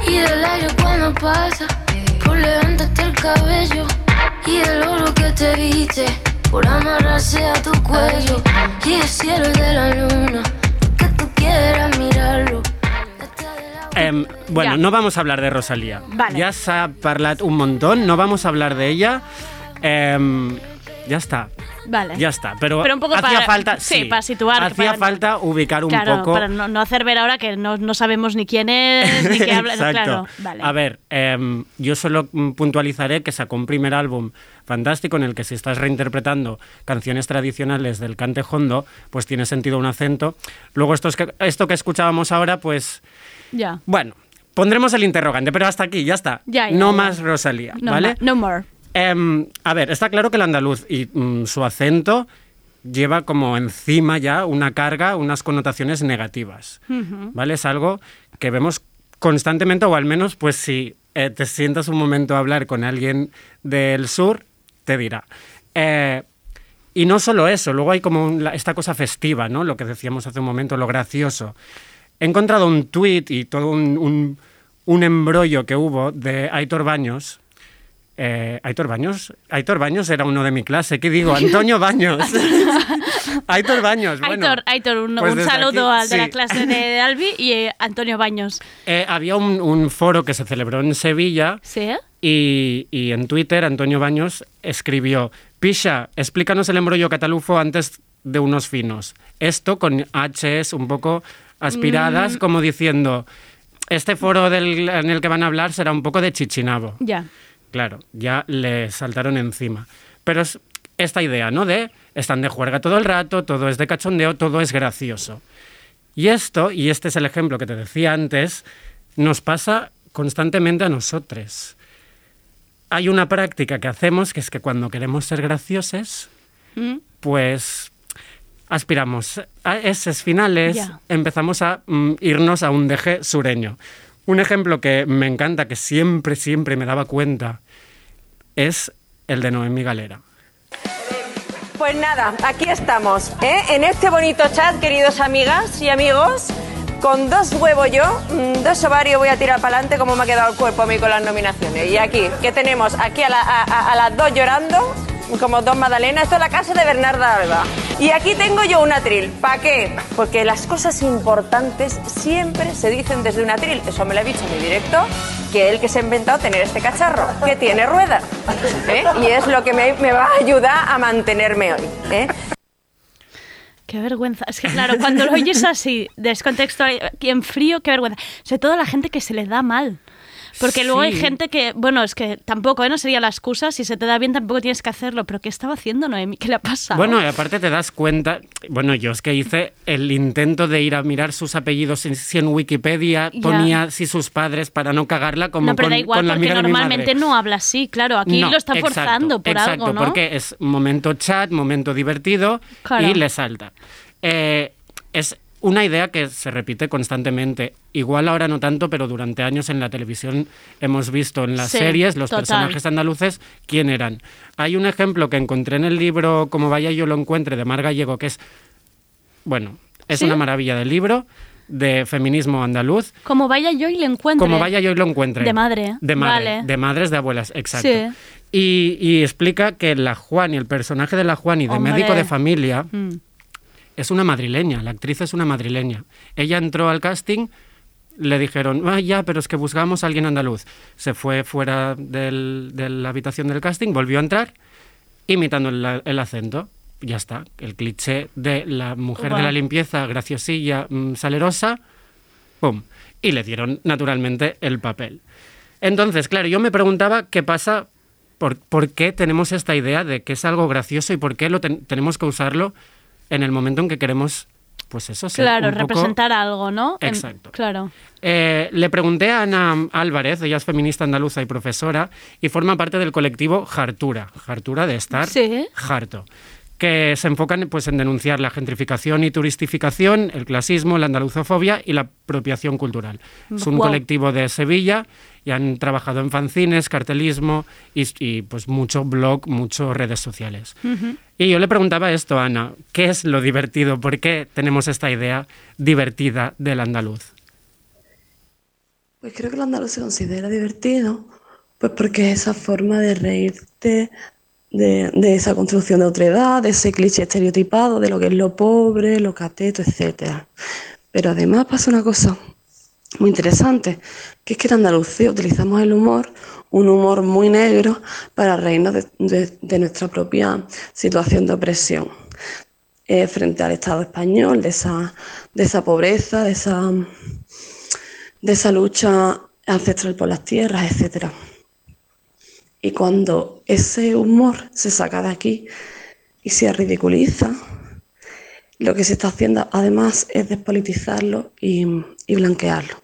Y el aire cuando pasa, por levantarte el cabello, y el oro que te viste, por amarrarse a tu cuello y el cielo de la luna, que tú quieras mirarlo. Em, bueno, Ja. no vamos a hablar de Rosalía. Vale. Ya se ha parlat un montón, no vamos a hablar de ella. Em, ya está, Vale. ya está. Pero, Pero un poco hacía para- falta, sí, para situar, Hacía para- falta ubicar un claro, poco. para no, no hacer ver ahora que no, no sabemos ni quién es, ni qué habla. Exacto. claro, vale. A ver, em, yo solo puntualizaré que sacó un primer álbum fantástico en el que si estás reinterpretando canciones tradicionales del cante hondo, pues tiene sentido un acento. Luego esto, es que, esto que escuchábamos ahora, pues Ya. bueno, pondremos el interrogante, pero hasta aquí, ya está. Ya, ya, no ya. más Rosalía, No, ¿vale? ma- no more. Em, a ver, está claro que el andaluz y mm, su acento lleva como encima ya una carga, unas connotaciones negativas. ¿vale? Es algo que vemos constantemente, o al menos, pues si eh, te sientas un momento a hablar con alguien del sur, te dirá. Eh, y no solo eso, luego hay como un- esta cosa festiva, ¿no? Lo que decíamos hace un momento, lo gracioso. He encontrado un tuit y todo un, un, un embrollo que hubo de Aitor Baños. Eh, Aitor Baños, Aitor Baños era uno de mi clase, ¿qué digo? Antonio Baños. Aitor Baños, bueno. Aitor, Aitor, un, pues un saludo aquí, al de la clase de Albi y eh, Antonio Baños. Eh, había un, un foro que se celebró en Sevilla ¿Sí? y, y en Twitter Antonio Baños escribió, Pisha, explícanos el embrollo catalufo antes de unos finos. Esto con Hs un poco aspiradas, Mm. como diciendo, este foro del- en el que van a hablar será un poco de chichinabo. Ya. Claro, ya le saltaron encima. Pero es esta idea, ¿no? De están de juerga todo el rato, todo es de cachondeo, todo es gracioso. Y esto, y este es el ejemplo que te decía antes, nos pasa constantemente a nosotros. Hay una práctica que hacemos que es que cuando queremos ser graciosos, Mm. pues aspiramos a esos finales, empezamos a mm, irnos a un deje sureño. Un ejemplo que me encanta, que siempre, siempre me daba cuenta, es el de Noemí Galera. Pues nada, aquí estamos, ¿eh? en este bonito chat, queridos amigas y amigos, con dos huevos yo, mm, dos ovarios voy a tirar para adelante como me ha quedado el cuerpo a mí con las nominaciones. Y aquí, ¿qué tenemos? Aquí a, la- a- a- a las dos llorando, como dos magdalenas, esto es la casa de Bernarda Alba. Y aquí tengo yo un atril, ¿para qué? Porque las cosas importantes siempre se dicen desde un atril, eso me lo ha dicho mi directo, que él que se ha inventado tener este cacharro, que tiene rueda. ¿eh? Y es lo que me, va a ayudar a mantenerme hoy. ¿eh? Qué vergüenza. Es que claro, cuando lo oyes así, descontextual, y en frío, qué vergüenza. Sobre todo la gente que se le da mal. Porque luego hay gente que, bueno, es que tampoco, ¿eh? no sería la excusa, si se te da bien tampoco tienes que hacerlo, pero ¿qué estaba haciendo Noemi? ¿Qué le ha pasado? Bueno, y aparte te das cuenta, bueno, yo es que hice el intento de ir a mirar sus apellidos, si, en Wikipedia Ya. ponía si sus padres para no cagarla como no, pero con, da igual, con la porque normalmente no habla así, claro, aquí No, lo está exacto, forzando por exacto, algo, ¿no? porque es momento chat, momento divertido Claro. y le salta. Eh, es una idea que se repite constantemente. Igual ahora no tanto, pero durante años en la televisión hemos visto en las Sí, series los total. personajes andaluces quién eran. Hay un ejemplo que encontré en el libro Como vaya yo lo encuentre de Mar Gallego, que es, bueno, es ¿Sí? una maravilla del libro de feminismo andaluz. Como vaya yo y le encuentre. Como vaya yo y lo encuentre. De madre. De madre, Vale. de madres, de abuelas, exacto. Sí. Y, y explica que la Juan y el personaje de la Juan y de Hombre. médico de familia Mm. Es una madrileña, la actriz es una madrileña. Ella entró al casting, le dijeron, ah, ya, pero es que buscamos a alguien andaluz. Se fue fuera del- de la habitación del casting, volvió a entrar, imitando el, el acento. Ya está, el cliché de la mujer de la limpieza, graciosilla, mm, salerosa, ¡pum! Y le dieron naturalmente el papel. Entonces, claro, yo me preguntaba qué pasa, por, por qué tenemos esta idea de que es algo gracioso y por qué lo ten- tenemos que usarlo en el momento en que queremos, pues eso, ser Claro, un poco- representar algo, ¿no? En- Exacto. claro. Eh, le pregunté a Ana Álvarez, ella es feminista andaluza y profesora, y forma parte del colectivo Jartura, Jartura de estar Sí. harto, que se enfocan pues, en denunciar la gentrificación y turistificación, el clasismo, la andaluzofobia y la apropiación cultural. Es un colectivo de Sevilla y han trabajado en fanzines, cartelismo y, y, pues mucho blog, mucho redes sociales. Y yo le preguntaba esto, Ana, ¿qué es lo divertido? ¿Por qué tenemos esta idea divertida del andaluz? Pues creo que el andaluz se considera divertido, pues porque es esa forma de reírte de, de esa construcción de otredad, de ese cliché estereotipado de lo que es lo pobre, lo cateto, etc. Pero además pasa una cosa muy interesante, que es que en Andalucía utilizamos el humor, un humor muy negro, para reírnos de, de- nuestra propia situación de opresión eh, frente al Estado español, de esa, de esa pobreza, de esa, de esa lucha ancestral por las tierras, etcétera. Y cuando ese humor se saca de aquí y se ridiculiza, lo que se está haciendo además es despolitizarlo y, blanquearlo.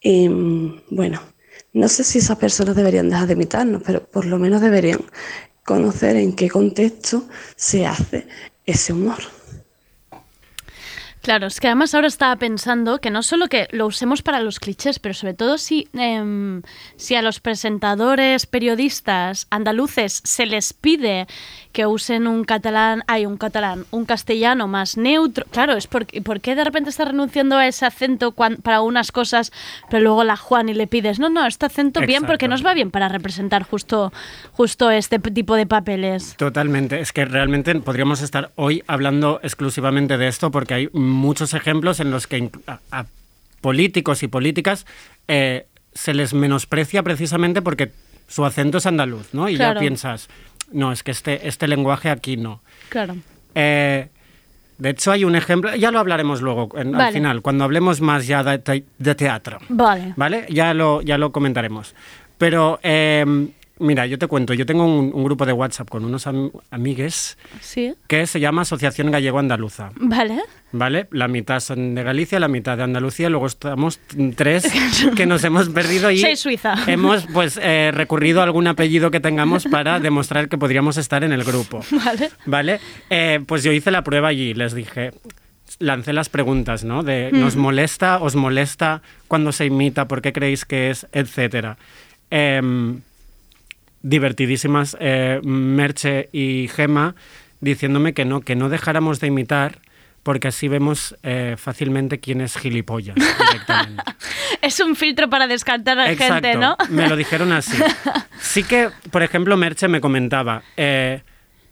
Y bueno, no sé si esas personas deberían dejar de imitarnos, pero por lo menos deberían conocer en qué contexto se hace ese humor. Claro, es que además ahora estaba pensando que no solo que lo usemos para los clichés, pero sobre todo si, em, si a los presentadores, periodistas andaluces se les pide que usen un catalán, hay un catalán, un castellano más neutro. Claro, es porque, ¿por qué de repente estás renunciando a ese acento cuan- para unas cosas, pero luego la Juan y le pides, no, no, este acento bien porque nos va bien para representar justo, justo este tipo de papeles. Totalmente, es que realmente podríamos estar hoy hablando exclusivamente de esto porque hay muchos ejemplos en los que a, a políticos y políticas eh, se les menosprecia precisamente porque su acento es andaluz, ¿no? Y Claro. ya piensas, no, es que este, este lenguaje aquí no. Claro. Eh, de hecho, hay un ejemplo, ya lo hablaremos luego en- al final, cuando hablemos más ya de, te- de teatro. Vale. ¿Vale? Ya lo, ya lo comentaremos. Pero, eh, mira, yo te cuento, yo tengo un, un grupo de WhatsApp con unos am- amigues Sí. que se llama Asociación Gallego Andaluza. Vale. ¿Vale? La mitad son de Galicia, la mitad de Andalucía, luego estamos tres que nos hemos perdido y Soy Suiza. hemos pues eh, recurrido a algún apellido que tengamos para demostrar que podríamos estar en el grupo. Vale. ¿Vale? Eh, pues yo hice la prueba allí, les dije, lancé las preguntas, ¿no? De, ¿nos Mm. molesta, os molesta cuando se imita, por qué creéis que es, etcétera? Em, divertidísimas eh, Merche y Gema diciéndome que no, que no dejáramos de imitar porque así vemos eh, fácilmente quién es gilipollas. directamente. Es un filtro para descartar a Exacto, gente, ¿no? me lo dijeron así. Sí que, por ejemplo, Merche me comentaba, eh,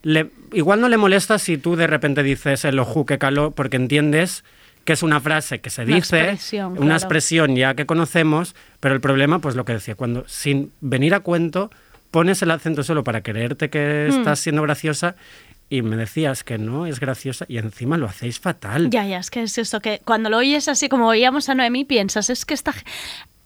le- igual no le molesta si tú de repente dices el oju que caló, porque entiendes que es una frase que se Una dice, expresión, una claro. expresión ya que conocemos, pero el problema, pues lo que decía, cuando sin venir a cuento pones el acento solo para creerte que Mm. estás siendo graciosa y me decías que no es graciosa y encima lo hacéis fatal. Ya, ya, es que es eso, que cuando lo oyes así como oíamos a Noemí, piensas, es que esta...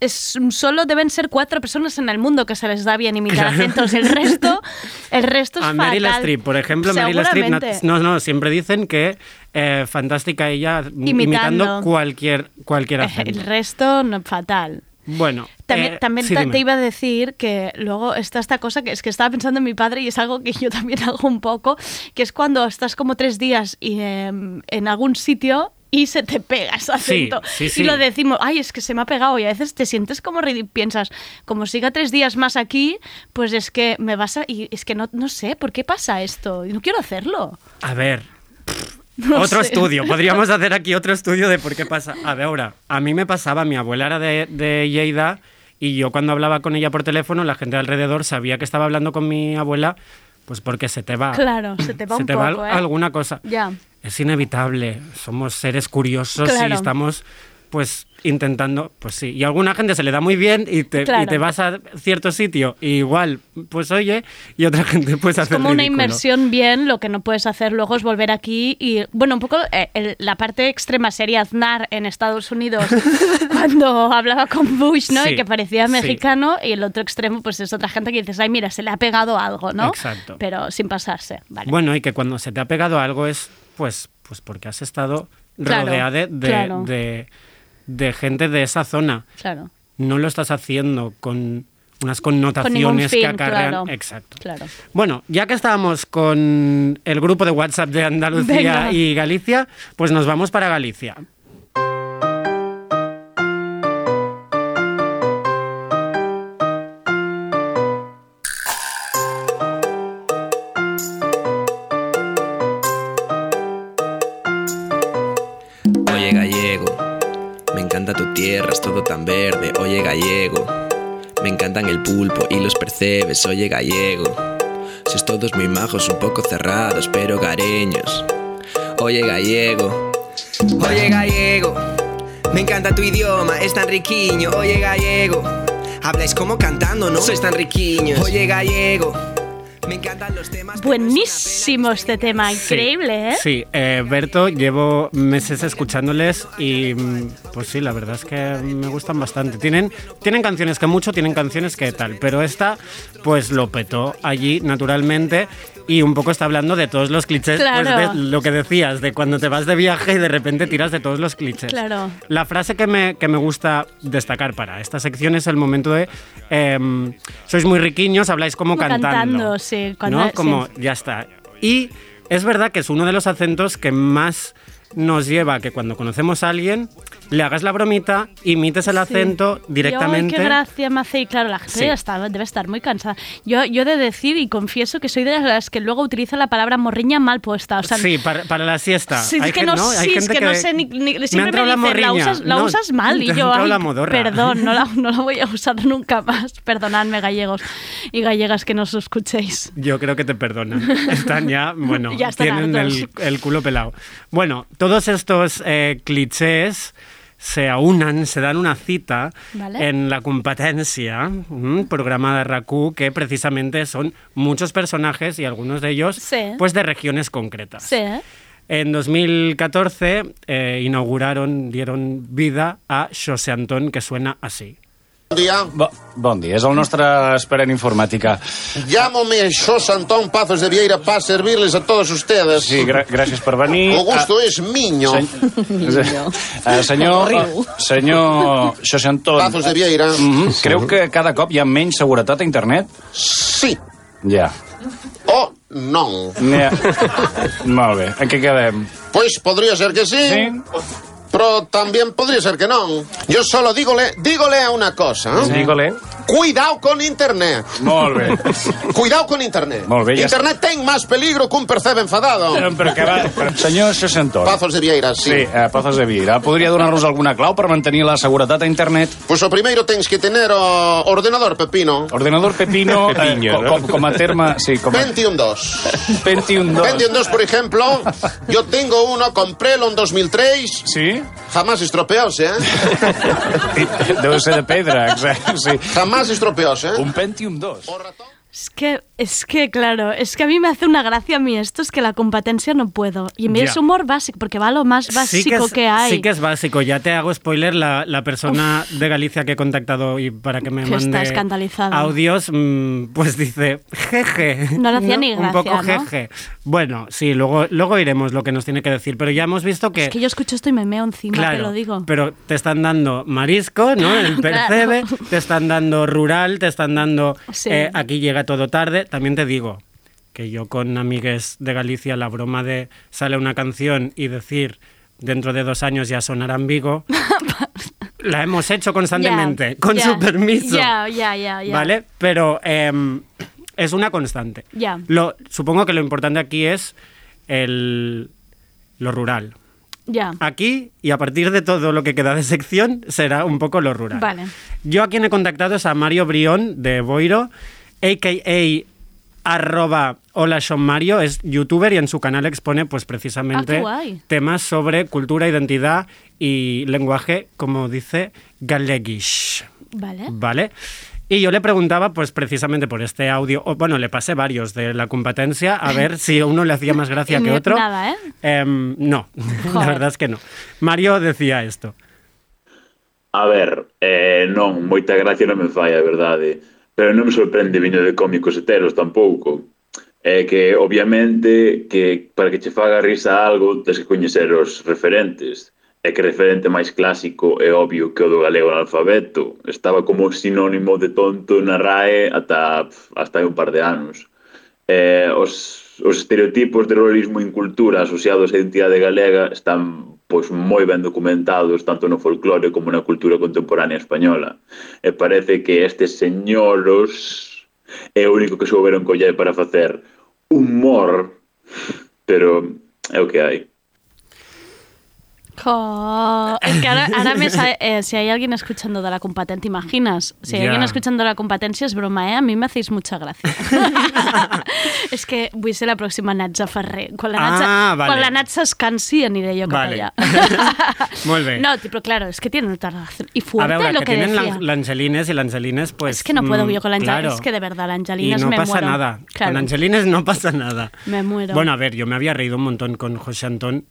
Es, solo deben ser cuatro personas en el mundo que se les da bien imitar Claro. acentos. El resto, el resto es A Meryl. Streep, por ejemplo, Meryl Streep, no, no, siempre dicen que eh, fantástica ella Imitando. imitando cualquier, cualquier El acento. resto, no, fatal. Bueno, También, eh, también sí, te, iba a decir que luego está esta cosa que es que estaba pensando en mi padre y es algo que yo también hago un poco, que es cuando estás como tres días y, em, en algún sitio y se te pega ese acento. sí, sí. Y lo decimos, ay, es que se me ha pegado y a veces te sientes como piensas, como siga tres días más aquí, pues es que me vas a... Y es que no, no sé, ¿por qué pasa esto? Y no quiero hacerlo. A ver, No otro sé. estudio. Podríamos hacer aquí otro estudio de por qué pasa. A ver, ahora, a mí me pasaba, mi abuela era de, de Lleida y yo cuando hablaba con ella por teléfono, la gente alrededor sabía que estaba hablando con mi abuela, pues porque se te va. Claro, se te va se un te va poco, al- ¿eh? alguna cosa. Ya. Es inevitable. Somos seres curiosos Claro. y estamos pues intentando, pues sí, y a alguna gente se le da muy bien y te, Claro. y te vas a cierto sitio y igual, pues oye, y otra gente pues hace como una inmersión bien, lo que no puedes hacer luego es volver aquí y, bueno, un poco eh, el- la parte extrema sería Aznar en Estados Unidos cuando hablaba con Bush, ¿no? Sí, y que parecía sí. mexicano y el otro extremo pues es otra gente que dices, ay, mira, se le ha pegado algo, ¿no? Exacto. Pero sin pasarse, vale. Bueno, y que cuando se te ha pegado algo es pues, pues porque has estado Claro, rodeada de, de, claro. de- de gente de esa zona. Claro. No lo estás haciendo con unas connotaciones Con ningún fin, que acarrean. claro. Exacto. Claro. Bueno, ya que estábamos con el grupo de WhatsApp de Andalucía Venga. y Galicia, pues nos vamos para Galicia. Tu tierra, es todo tan verde. Oye gallego, Me encantan el pulpo y los percebes, oye gallego. Sois todos muy majos, un poco cerrados, pero gareños. Oye gallego, oye gallego. Me encanta tu idioma, es tan riquiño, oye gallego. Habláis como cantando, ¿no? Sois tan riquiños. Oye gallego. Me encantan los temas. Buenísimo este tema, increíble, ¿eh? Sí, eh, Berto, llevo meses escuchándoles y mm, pues sí, la verdad es que me gustan bastante. Tienen, tienen canciones que mucho, tienen canciones que tal, pero esta pues lo petó allí naturalmente y un poco está hablando de todos los clichés, pues, Claro. de lo que decías, de cuando te vas de viaje y de repente tiras de todos los clichés. Claro. La frase que me, que me gusta destacar para esta sección es el momento de em, sois muy riquiños, habláis como, Como cantando. cantando, sí, cuando- ¿no? sí. Como ya está. Y es verdad que es uno de los acentos que más nos lleva a que cuando conocemos a alguien le hagas la bromita, imites el acento directamente. Y, ¡ay, qué gracia me hace! Y claro, la gente Sí. ya está- debe estar muy cansada. Yo, yo de decir y confieso que soy de las que luego utiliza la palabra morriña mal puesta. O sea, sí, para, para la siesta. Sí, es que no. Hay es gente que, no sé ni, Me siempre entrado me la dicen, la usas, la No, usas mal y yo, "Ay, la modorra". perdón, no la, no la voy a usar nunca más. Perdonadme gallegos y gallegas que nos escuchéis. Yo creo que te perdonan. Están ya, bueno, Ya están tienen el culo pelado. Bueno, todos estos eh, clichés se aunan, se dan una cita Vale. en la competencia, un programa de RACU que precisamente son muchos personajes y algunos de ellos Sí. pues de regiones concretas. Sí. En 2014 eh, inauguraron, dieron vida a José Antón, que suena así. Bon dia. bon dia, és el nostre expert en informàtica. Llamo-me José Antón Pazos de Vieira para servirles a todos ustedes. Sí, gra gràcies per venir. O gusto Ah, es miño. eh, senyor, Riu. senyor José Antón... Pazos de Vieira. Mhm. Creu que cada cop hi ha menys seguretat a internet? Sí. Ja. O non. Ja. Molt bé, en què quedem? Pues podría ser que sí. Pero también podría ser que no. Yo solo dígole, dígole a una cosa. ¿eh? Dígole. Cuidado con Internet. Molt bé. Cuidado con Internet. Molt bé, ja Internet ten más peligro que un percebe enfadado. Però, però que va... Però, senyor Antón... Pazos de Vieira, sí. Sí, eh, Pazos de Vieira. Podria donar-nos alguna clau per mantenir la seguretat a internet? Pues o primeiro tens que tener o ordenador pepino. Ordenador Pepino, eh, Pepiño, co- ¿no? com, com a terme... Sí, com a... Pentium 2. Pentium 2. Pentium 2, por ejemplo, yo tengo uno, comprélo en 2003. Sí. Jamás estropeóse, ¿eh? Deu ser de pedra, exacte. Sí. Jamás estropeóse, ¿eh? Un Pentium 2. Es que, es que, claro, es que a mí me hace una gracia a mí esto, es que la competencia no puedo. Y a mí es humor básico, porque va lo más básico es, que, hay. Sí que es básico. Ya te hago spoiler, la, la persona de Galicia que he contactado y para que me Que está mande escandalizada. audios, mm, pues dice, jeje. No le hacía ni Un poco gracia, ¿no? jeje. Bueno, sí, luego, luego iremos lo que nos tiene que decir, pero ya hemos visto que... Es que yo escucho esto y me meo encima, Claro, te lo digo. pero te están dando marisco, ¿no? El percebe, Claro. te están dando rural, te están dando Sí. eh, aquí llega todo tarde. También te digo que yo con amigues de Galicia la broma de sale una canción y decir dentro de dos años ya sonará en Vigo, la hemos hecho constantemente, con su permiso. Ya, ya, ya, ya. ¿Vale? Pero em, es una constante. Ya. Lo, supongo que lo importante aquí es el, lo rural. Ya. Aquí, y a partir de todo lo que queda de sección, será un poco lo rural. Vale. Yo a quien he contactado es a Mario Brión de Boiro, a.k.a. arroba hola Sean Mario, es youtuber y en su canal expone pues Ah, precisamente guay. temas sobre cultura, identidad y lenguaje, como dice Galeguish. Vale. ¿Vale? Y yo le preguntaba, pues precisamente por este audio, o bueno, le pasé varios de la competencia, a ver si uno le hacía más gracia que otro. Nada, ¿eh? Em, no, la verdad es que no. Mario decía esto. A ver, eh, non, moita gracia non me fai, a verdade. pero non me sorprende viño de cómicos heteros tampouco. É que, obviamente, que para que che faga risa algo, tens que coñecer os referentes. É que referente máis clásico é obvio que o do galego analfabeto. Estaba como sinónimo de tonto na RAE ata, hasta hai un par de anos. Eh, os os estereotipos de ruralismo en cultura asociados á identidade galega están pois moi ben documentados tanto no folclore como na cultura contemporánea española. E parece que estes señoros é o único que souberon coller para facer humor, pero é o que hai. Jo, es que ahora, ahora me sa- eh, si hay alguien escuchando de la competencia, ¿te imaginas? Si hay Ya. alguien escuchando de la competencia, es broma, ¿eh? A mí me hacéis mucha gracia. és que vull ser la pròxima Natza Ferrer. Quan la Natza, Ah, vale. quan la Natza es cansi, aniré yo cap Vale. allá. Molt bé. No, pero claro, es que tiene otra razón. Y a fuerte veure, lo que, que, tienen l'Angelines y l'Angelines, pues... Es que no puedo mm, yo con la Angelina. claro. Es que de verdad, la Y Angelina no me pasa muero. nada. Claro, Con Angelines no pasa nada. me muero. Bueno, a ver, yo me había reído un montón con José Antón,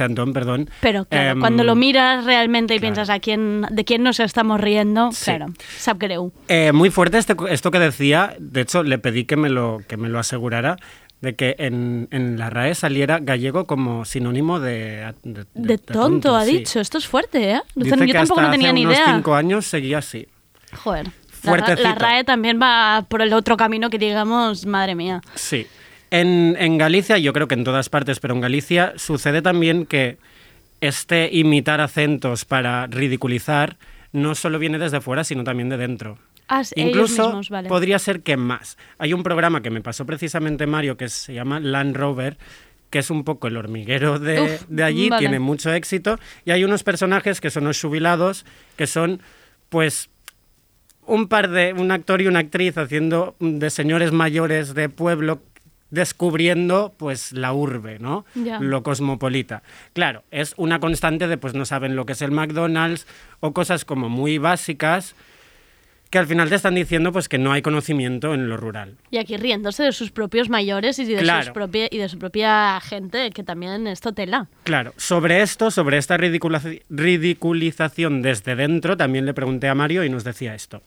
Antón, perdón. Pero claro, Em, cuando lo miras realmente y piensas a quién, de quién nos estamos riendo, Sí. claro, sap greu. Eh, muy fuerte este- esto que decía, de hecho le pedí que me lo, que me lo asegurara, de que en, en la RAE saliera gallego como sinónimo de... De, De tonto, ha sí. dicho. Esto es fuerte, ¿eh? Dice yo que tampoco hasta no tenía hace ni unos idea. cinco años seguía así. Joder. La, la RAE también va por el otro camino que digamos, madre mía. Sí. En, en Galicia, yo creo que en todas partes, pero en Galicia sucede también que este imitar acentos para ridiculizar no solo viene desde fuera, sino también de dentro. Ah, Incluso mismos, vale. podría ser que más. Hay un programa que me pasó precisamente Mario que se llama Land Rover, que es un poco el hormiguero de, Uf, de allí, vale. tiene mucho éxito, y hay unos personajes que son los jubilados, que son, pues, un par de, un actor y una actriz haciendo de señores mayores de pueblo descubriendo pues la urbe, ¿no? Lo cosmopolita. Claro, es una constante de pues no saben lo que es el McDonald's o cosas como muy básicas que al final te están diciendo pues que no hay conocimiento en lo rural. Y aquí riéndose de sus propios mayores y de, Claro. sus propia, y de su propia gente, que también esto tela. Claro, sobre esto, sobre esta ridiculización desde dentro, también le pregunté a Mario y nos decía esto.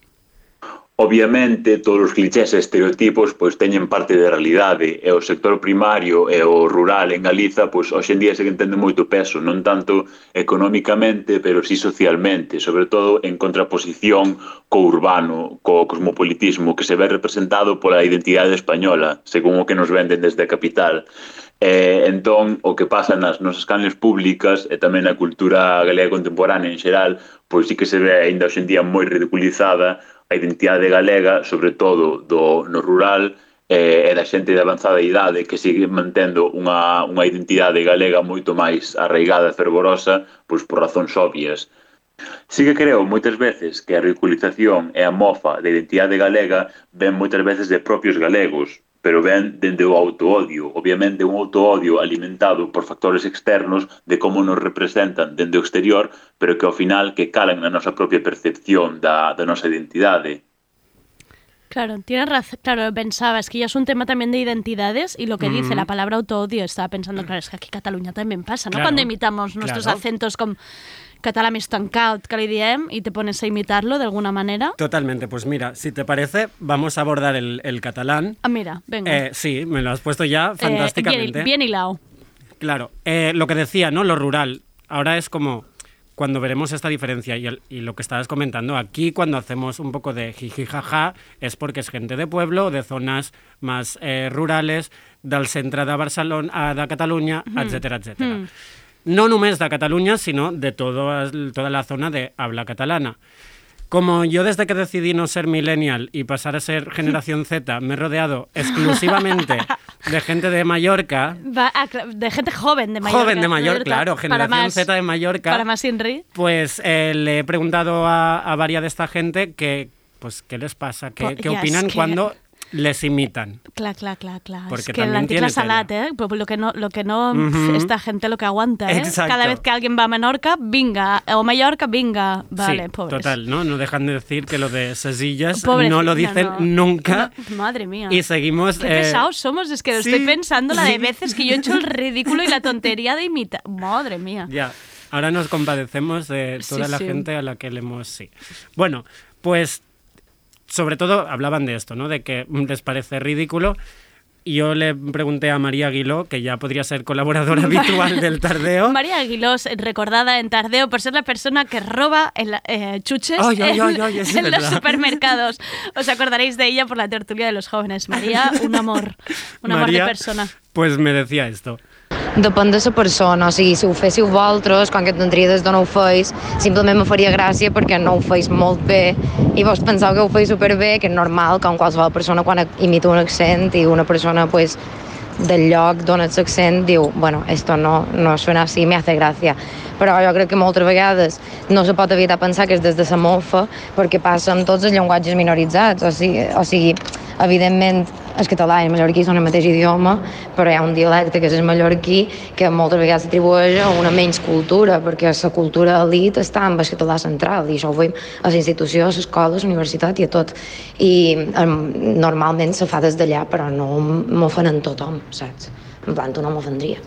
Obviamente, todos os clichés e estereotipos pois teñen parte de realidade e o sector primario e o rural en Galiza pois hoxe en día se entende moito peso, non tanto económicamente, pero sí socialmente, sobre todo en contraposición co urbano, co cosmopolitismo que se ve representado pola identidade española, según o que nos venden desde a capital. E, entón, o que pasa nas nosas canles públicas e tamén na cultura galega contemporánea en xeral, pois sí que se ve aínda hoxe en día moi ridiculizada a identidade galega, sobre todo do, no rural, eh, e da xente de avanzada idade que sigue mantendo unha, unha identidade galega moito máis arraigada e fervorosa pois por razóns obvias. Sí que creo moitas veces que a ridiculización e a mofa da identidade galega ven moitas veces de propios galegos, pero ven dende o autoodio, obviamente un autoodio alimentado por factores externos de como nos representan dende o exterior, pero que ao final que calan na nosa propia percepción da, da nosa identidade. Claro, tienes razón. Claro, pensaba, es que ya es un tema también de identidades y lo que dice la palabra autoodio, estaba pensando, claro, es que aquí Cataluña también pasa, ¿no? Claro, Cuando imitamos nuestros claro. acentos con catalán estancat, que li diem, y te pones a imitarlo de alguna manera. Totalmente, pues mira, si te parece, vamos a abordar el, el catalán. Ah, mira, venga. Eh, sí, me lo has puesto ya Eh, fantásticamente. bien, bien hilado. Claro, eh, lo que decía, ¿no? Lo rural. Ahora es como cuando veremos esta diferencia y, el- y lo que estabas comentando, aquí cuando hacemos un poco de jiji jaja es porque es gente de pueblo, de zonas más eh, rurales, del centre de Barcelona, de Catalunya, Mm. etcétera, etcétera. Mm. No només de Cataluña, sino de todo, toda la zona de habla catalana. Como yo desde que decidí no ser millennial y pasar a ser generación Z, me he rodeado exclusivamente de gente de Mallorca, Va, ah, cla- de gente joven de Mallorca. joven de Mallorca, claro, generación más- Z de Mallorca, Para más Inri. pues eh, le he preguntado a, a varias de esta gente que, pues, qué les pasa, qué, opinan que- cuando les imitan. Claro, claro, claro, claro. Porque es que también la tiene tira salat, ¿eh? Pero lo que no, lo que no Ujú. esta gente lo que aguanta, ¿eh? Exacto. Cada vez que alguien va a Menorca, venga. O Mallorca, venga. Vale, sí, pobres. total, ¿no? No dejan de decir que lo de sesillas no lo dicen no. nunca. No, madre mía. Y seguimos... Qué eh, pesados somos, es que lo sí, estoy pensando la de sí. veces que yo he hecho el ridículo y la tontería de imitar. Madre mía. Ya, ahora nos compadecemos de toda la gente a la que le hemos... Sí. Bueno, pues sobre todo hablaban de esto, ¿no? De que les parece ridículo. Y Yo le pregunté a María Aguiló, que ya podría ser colaboradora habitual del Tardeo. María Aguilós, recordada en Tardeo por ser la persona que roba eh, chuches ay, en, es los verdad. supermercados. Os acordaréis de ella por la tertulia de los jóvenes. María, un amor. Un amor María, de persona. Pues me decía esto. Depèn de la persona, o sigui, si ho féssiu vosaltres, quan que t'entrides de no ho feis, simplement me faria gràcia perquè no ho feis molt bé i vos penseu que ho feis superbé, que és normal, com qualsevol persona quan imita un accent i una persona pues, del lloc d'on ets accent diu, bueno, esto no, no suena así, me hace gracia. Però jo crec que moltes vegades no se pot evitar pensar que és des de la mofa perquè passa amb tots els llenguatges minoritzats. O sigui, o sigui evidentment el català i el mallorquí són el mateix idioma, però hi ha un dialecte que és el mallorquí que moltes vegades s'atribueix a una menys cultura, perquè la cultura elit està amb el català central, i això ho veiem a les institucions, a les escoles, a la universitat i a tot. I normalment se fa des d'allà, però no m'ofenen tothom, saps? En plan, tu no m'ofendria.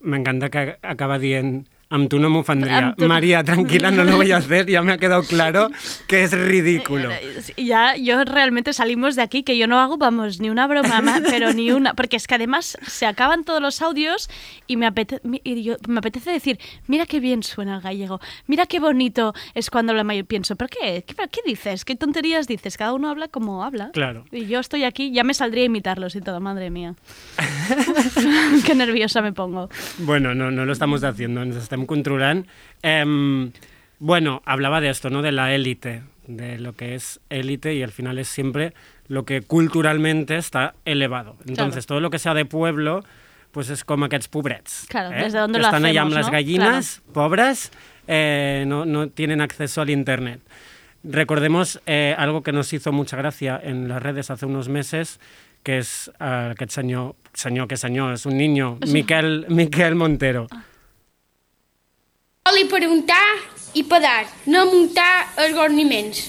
M'encanta que acaba dient amb tu no m'ofendria. Tu María, tranquila, no lo voy a hacer, ya me ha quedado claro que es ridículo. Ya, yo realmente salimos de aquí que yo no hago, vamos, ni una broma, ma- pero ni una. Porque es que además se acaban todos los audios y me, apete- mi- y yo- me apetece decir, mira qué bien suena el gallego, mira qué bonito es cuando habla mayor. Pienso, ¿pero qué? ¿Qué, qué dices? ¿Qué tonterías dices? Cada uno habla como habla. Claro. Y yo estoy aquí, ya me saldría a imitarlos y todo, madre mía. qué nerviosa me pongo. Bueno, no, no lo estamos haciendo, nos estamos controlando. Em, bueno, hablaba de esto, ¿no? De la élite, de lo que es élite y al final es siempre lo que culturalmente está elevado. Entonces, todo lo que sea de pueblo, pues es como aquests pobrets. Claro, ¿eh? desde dónde que lo están allá amb las gallinas, pobres, eh, no, no tienen acceso al Internet. Recordemos eh, algo que nos hizo mucha gracia en las redes hace unos meses, que és eh, aquest senyor, senyor que senyor, és un niño, Miquel, Miquel Montero. Oli per untar i per dar, no muntar els gorniments.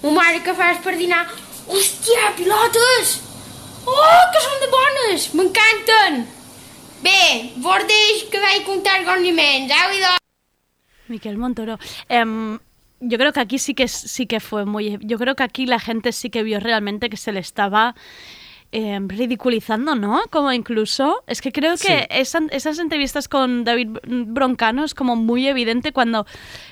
Ma mare que fas per dinar? Hòstia, pilotes! Oh, que són de bones! M'encanten! Bé, bordeix que vaig comptar gorniments, au idò! Miquel Montoro. Em, yo creo que aquí sí que sí que fue muy. Yo creo que aquí la gente sí que vio realmente que se le estaba em, ridiculizando, ¿no? Como incluso. Es que creo que Sí. esa- esas entrevistas con David Broncano es como muy evidente cuando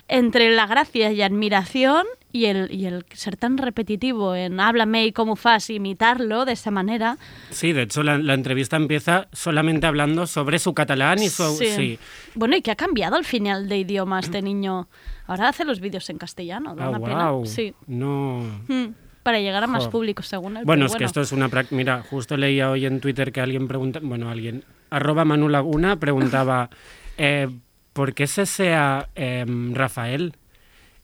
entre la gracia y admiración y el, y el ser tan repetitivo en háblame y cómo fas, imitarlo de esa manera. Sí, de hecho la, la entrevista empieza solamente hablando sobre su catalán y su... Sí. Bueno, y que ha cambiado al final de idioma este niño. Ahora hace los vídeos en castellano, da Ah, una pena. guau. Sí. No... Mm, Para llegar a más Jo. público, según él. Bueno, es que esto es una práctica. Mira, justo leía hoy en Twitter que alguien pregunta, bueno, alguien, arroba Manu Laguna preguntaba, eh, ¿por qué se sea em, Rafael?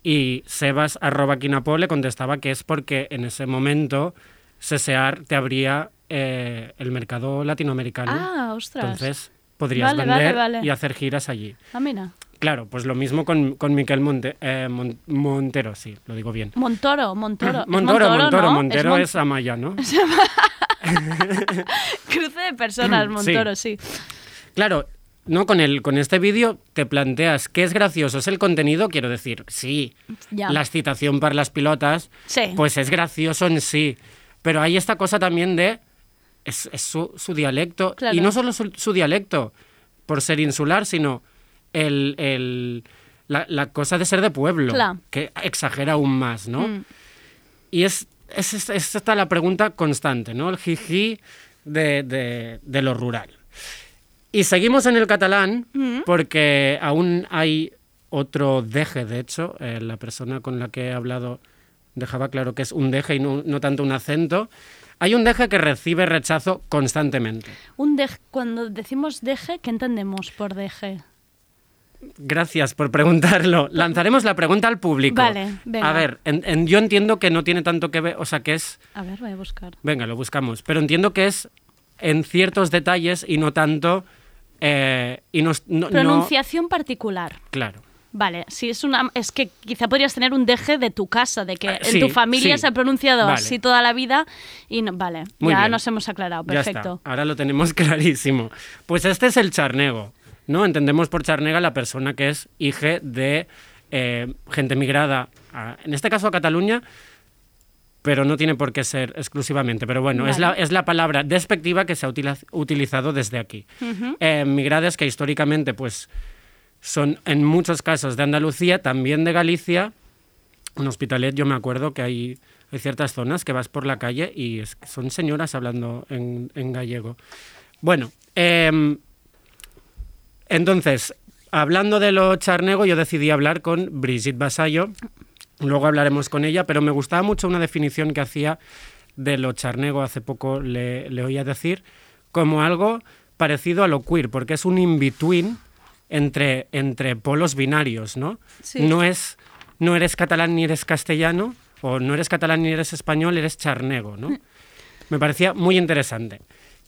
Y Sebas arroba Quinapo le contestaba que es porque en ese momento Sesear te abría eh, el mercado latinoamericano. Ah, ostras. Entonces podrías Vale, vale, vender vale. y hacer giras allí. Ah, mira. Claro, pues lo mismo con, con Miquel Monte- eh, Mon- Montero, sí, lo digo bien. Montoro, Montoro. ¿Es Montoro, Montoro, ¿no? Montero Mon- es Amaya, ¿no? Cruce de personas. Montoro, sí. Claro, no con el con este vídeo te planteas qué es gracioso, es el contenido, quiero decir, sí. Ya. La excitación para las pilotas, Sí. pues es gracioso en sí, pero hay esta cosa también de es, es su, su dialecto Claro. y no solo su, su dialecto por ser insular, sino el, el- la, la cosa de ser de pueblo, Claro. que exagera aún más, ¿no? Mm. Y es, es, es- es esta la pregunta constante, ¿no? El jiji de, de- de lo rural. Y seguimos en el catalán Mm. porque aún hay otro deje, de hecho, eh, la persona con la que he hablado dejaba claro que es un deje y no, no tanto un acento. Hay un deje que recibe rechazo constantemente. Un dej- cuando decimos deje, ¿qué entendemos por deje? Gracias por preguntarlo. Lanzaremos la pregunta al público. Vale, venga. A ver, en- en- yo entiendo que no tiene tanto que ver, o sea, que es A ver, voy a buscar. Venga, lo buscamos. Pero entiendo que es en ciertos detalles y no tanto. eh, y no, no- no- Pronunciación particular. claro. Vale, si es una es que quizá podrías tener un deje de tu casa, de que Ah, en sí, tu familia sí. se ha pronunciado Vale. así toda la vida y no, vale, Muy ya bien. nos hemos aclarado, Ya perfecto. está. Ahora lo tenemos clarísimo. Pues este es el charnego. ¿No? Entendemos por charnega la persona que es hija de eh, gente migrada, a- en este caso a Cataluña, pero no tiene por qué ser exclusivamente. Pero bueno, es, la, es la palabra despectiva que se ha utilizado desde aquí. Eh, migrades que históricamente pues son en muchos casos de Andalucía, también de Galicia. En Hospitalet yo me acuerdo que hay, hay ciertas zonas que vas por la calle y es- son señoras hablando en, en gallego. Bueno, em, entonces, hablando de lo charnego, yo decidí hablar con Brigitte Basallo. Luego hablaremos con ella, pero me gustaba mucho una definición que hacía de lo charnego, hace poco le, le oía decir, como algo parecido a lo queer, porque es un in-between entre, entre polos binarios, ¿no? Sí. No es, no eres catalán ni eres castellano, o no eres catalán ni eres español, eres charnego, ¿no? Me parecía muy interesante.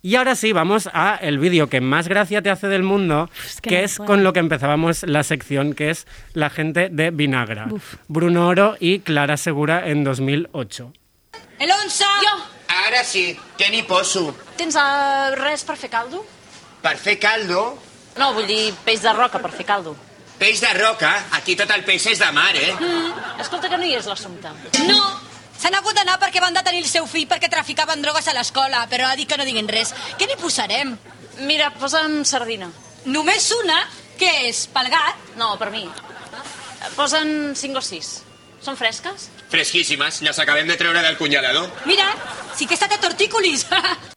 Y ahora sí, vamos a el vídeo que más gracia te hace del mundo, que que, no es puedo. con lo que empezábamos la sección, que es la gente de Vinagra. Bruno Oro y Clara Segura en 2008. Elonsa! Jo! Ara sí, què n'hi poso? Tens uh, res per fer caldo? Per fer caldo? No, vull dir peix de roca per fer caldo. Peix de roca? Aquí tot el peix és de mar, eh? Mm, escolta que no hi és l'assumpte. No! S'han hagut d'anar perquè van detenir el seu fill perquè traficaven drogues a l'escola, però ha dit que no diguin res. Què n'hi posarem? Mira, posa'm sardina. Només una? Què és, pel gat? No, per mi. Posa'n 5 o 6. Són fresques? Fresquíssimes, les acabem de treure del congelador. Mira, sí que està de tortícolis.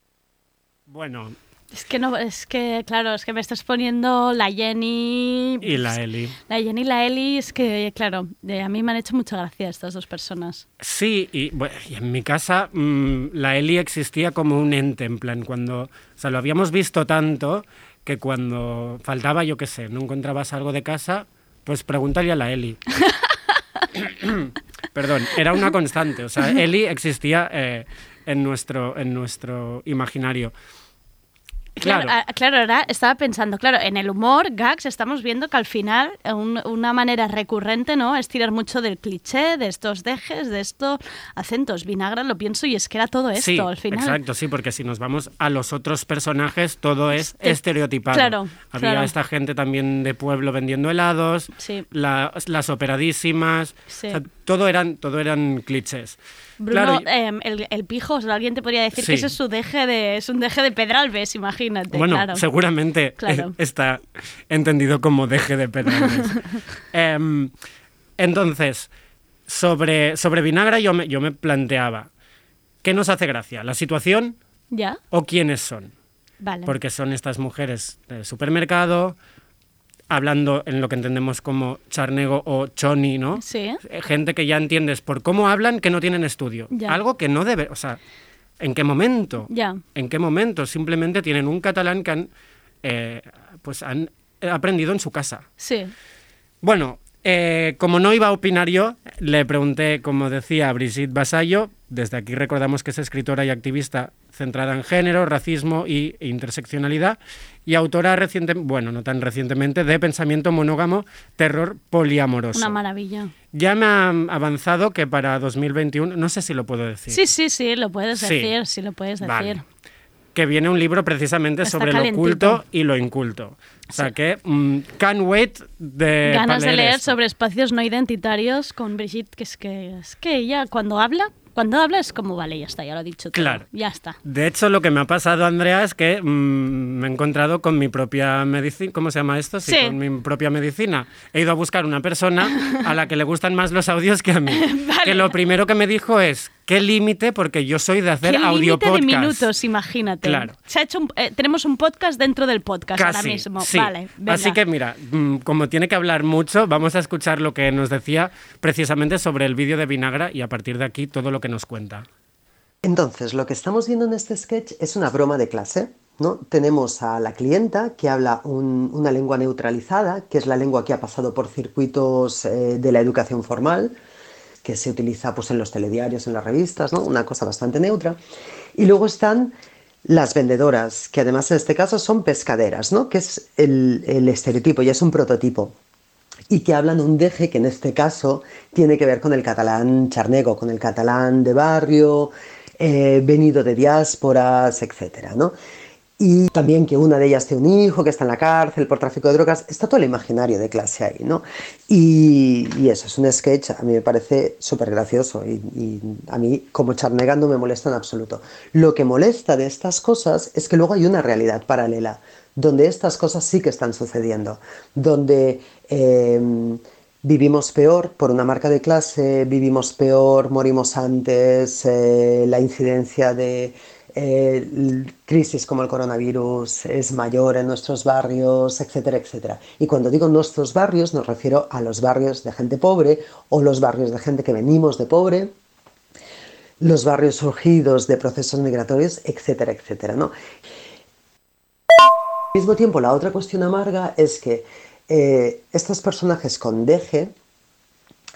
Bueno, Es que no, es que, claro, es que me estás poniendo la Jenny. y la Eli. La Jenny y la Eli, es que, claro, eh, a mí me han hecho mucha gracia estas dos personas. Sí, y, bueno, y en mi casa mm, la Eli existía como un ente, en plan, cuando, o sea, lo habíamos visto tanto que cuando faltaba, yo qué sé, no encontrabas algo de casa, pues pregúntale a la Eli. Perdón, era una constante, o sea, Eli existía eh, en, nuestro, en nuestro imaginario. Claro. ah, claro, ahora estaba pensando, claro, en el humor, gags, estamos viendo que al final eh, un- una manera recurrente, ¿no? Es tirar mucho del cliché, de estos dejes, de estos acentos. Vinagra lo pienso y es que era todo esto sí, al final. exacto, sí, porque si nos vamos a los otros personajes, todo es Este- estereotipado. claro, Había claro. esta gente también de pueblo vendiendo helados, Sí. la- las operadísimas, Sí. o sea, todo eran, todo eran clichés. Bruno, Claro, eh, el, el pijo, o sea, alguien te podría decir Sí. que ese es su deje de, es un deje de Pedralbes, imagínate. bueno, claro. seguramente Claro. está entendido como deje de pedrales. Em, entonces, sobre, sobre Vinagra yo me, yo me planteaba, ¿qué nos hace gracia? ¿La situación ¿Ya? o quiénes son? Vale. porque son estas mujeres del supermercado, hablando en lo que entendemos como charnego o choni, ¿no? Sí. Eh, Gente que ya entiendes por cómo hablan que no tienen estudio. Ya. Algo que no debe, o sea, ¿en qué momento? Ya. ¿En qué momento? Simplemente tienen un catalán que han, eh, pues han aprendido en su casa. Sí. Bueno, eh, como no iba a opinar yo, le pregunté, como decía, Brigitte Basallo, desde aquí recordamos que es escritora y activista centrada en género, racismo y interseccionalidad, y autora reciente, bueno, no tan recientemente, de Pensamiento monógamo, terror poliamoroso. Una maravilla. Ya me ha avanzado que para 2021, no sé si lo puedo decir, Sí, sí, sí, lo puedes decir, sí lo puedes decir. Vale. que viene un libro precisamente Está sobre calentito. lo oculto y lo inculto. O sea que, mm, can't wait de Ganas de leer esto. sobre espacios no identitarios con Brigitte, que es que, es que ella cuando habla, cuando habla es como, vale, ya está, ya lo ha dicho todo. Claro. Ya está. De hecho, lo que me ha pasado, Andrea, es que mm, me he encontrado con mi propia medicina. ¿Cómo se llama esto? Sí. con mi propia medicina. He ido a buscar una persona a la que le gustan más los audios que a mí. Que lo primero que me dijo es, ¿qué límite? Porque yo soy de hacer ¿Qué audio límite de podcast. minutos, imagínate? Claro. Se ha hecho un- eh, tenemos un podcast dentro del podcast ahora mismo. sí. Vale, venga. Así que mira, mm, como tiene que hablar mucho, vamos a escuchar lo que nos decía precisamente sobre el vídeo de Vinagra y a partir de aquí todo lo que nos cuenta. Entonces, lo que estamos viendo en este sketch es una broma de clase, ¿no? Tenemos a la clienta que habla un- una lengua neutralizada, que es la lengua que ha pasado por circuitos eh, de la educación formal, que se utiliza pues, en los telediarios, en las revistas, ¿no? Una cosa bastante neutra. Y luego están las vendedoras, que además en este caso son pescaderas, ¿no? Que es el, estereotipo, ya es un prototipo y que hablan un deje que en este caso tiene que ver con el catalán charnego, con el catalán de barrio, eh, venido de diásporas, etcétera, ¿no? Y también que una de ellas tiene un hijo que está en la cárcel por tráfico de drogas, está todo el imaginario de clase ahí, ¿no? Y, eso es un sketch, a mí me parece súper gracioso y, a mí como charnega no me molesta en absoluto. Lo que molesta de estas cosas es que luego hay una realidad paralela, donde estas cosas sí que están sucediendo, donde eh, vivimos peor por una marca de clase, vivimos peor, morimos antes, eh, la incidencia de eh, crisis como el coronavirus es mayor en nuestros barrios, etcétera, etcétera. Y cuando digo nuestros barrios, nos refiero a los barrios de gente pobre o los barrios de gente que venimos de pobre, los barrios surgidos de procesos migratorios, etcétera, etcétera, ¿no? Al mismo tiempo, la otra cuestión amarga es que eh, estos personajes con deje,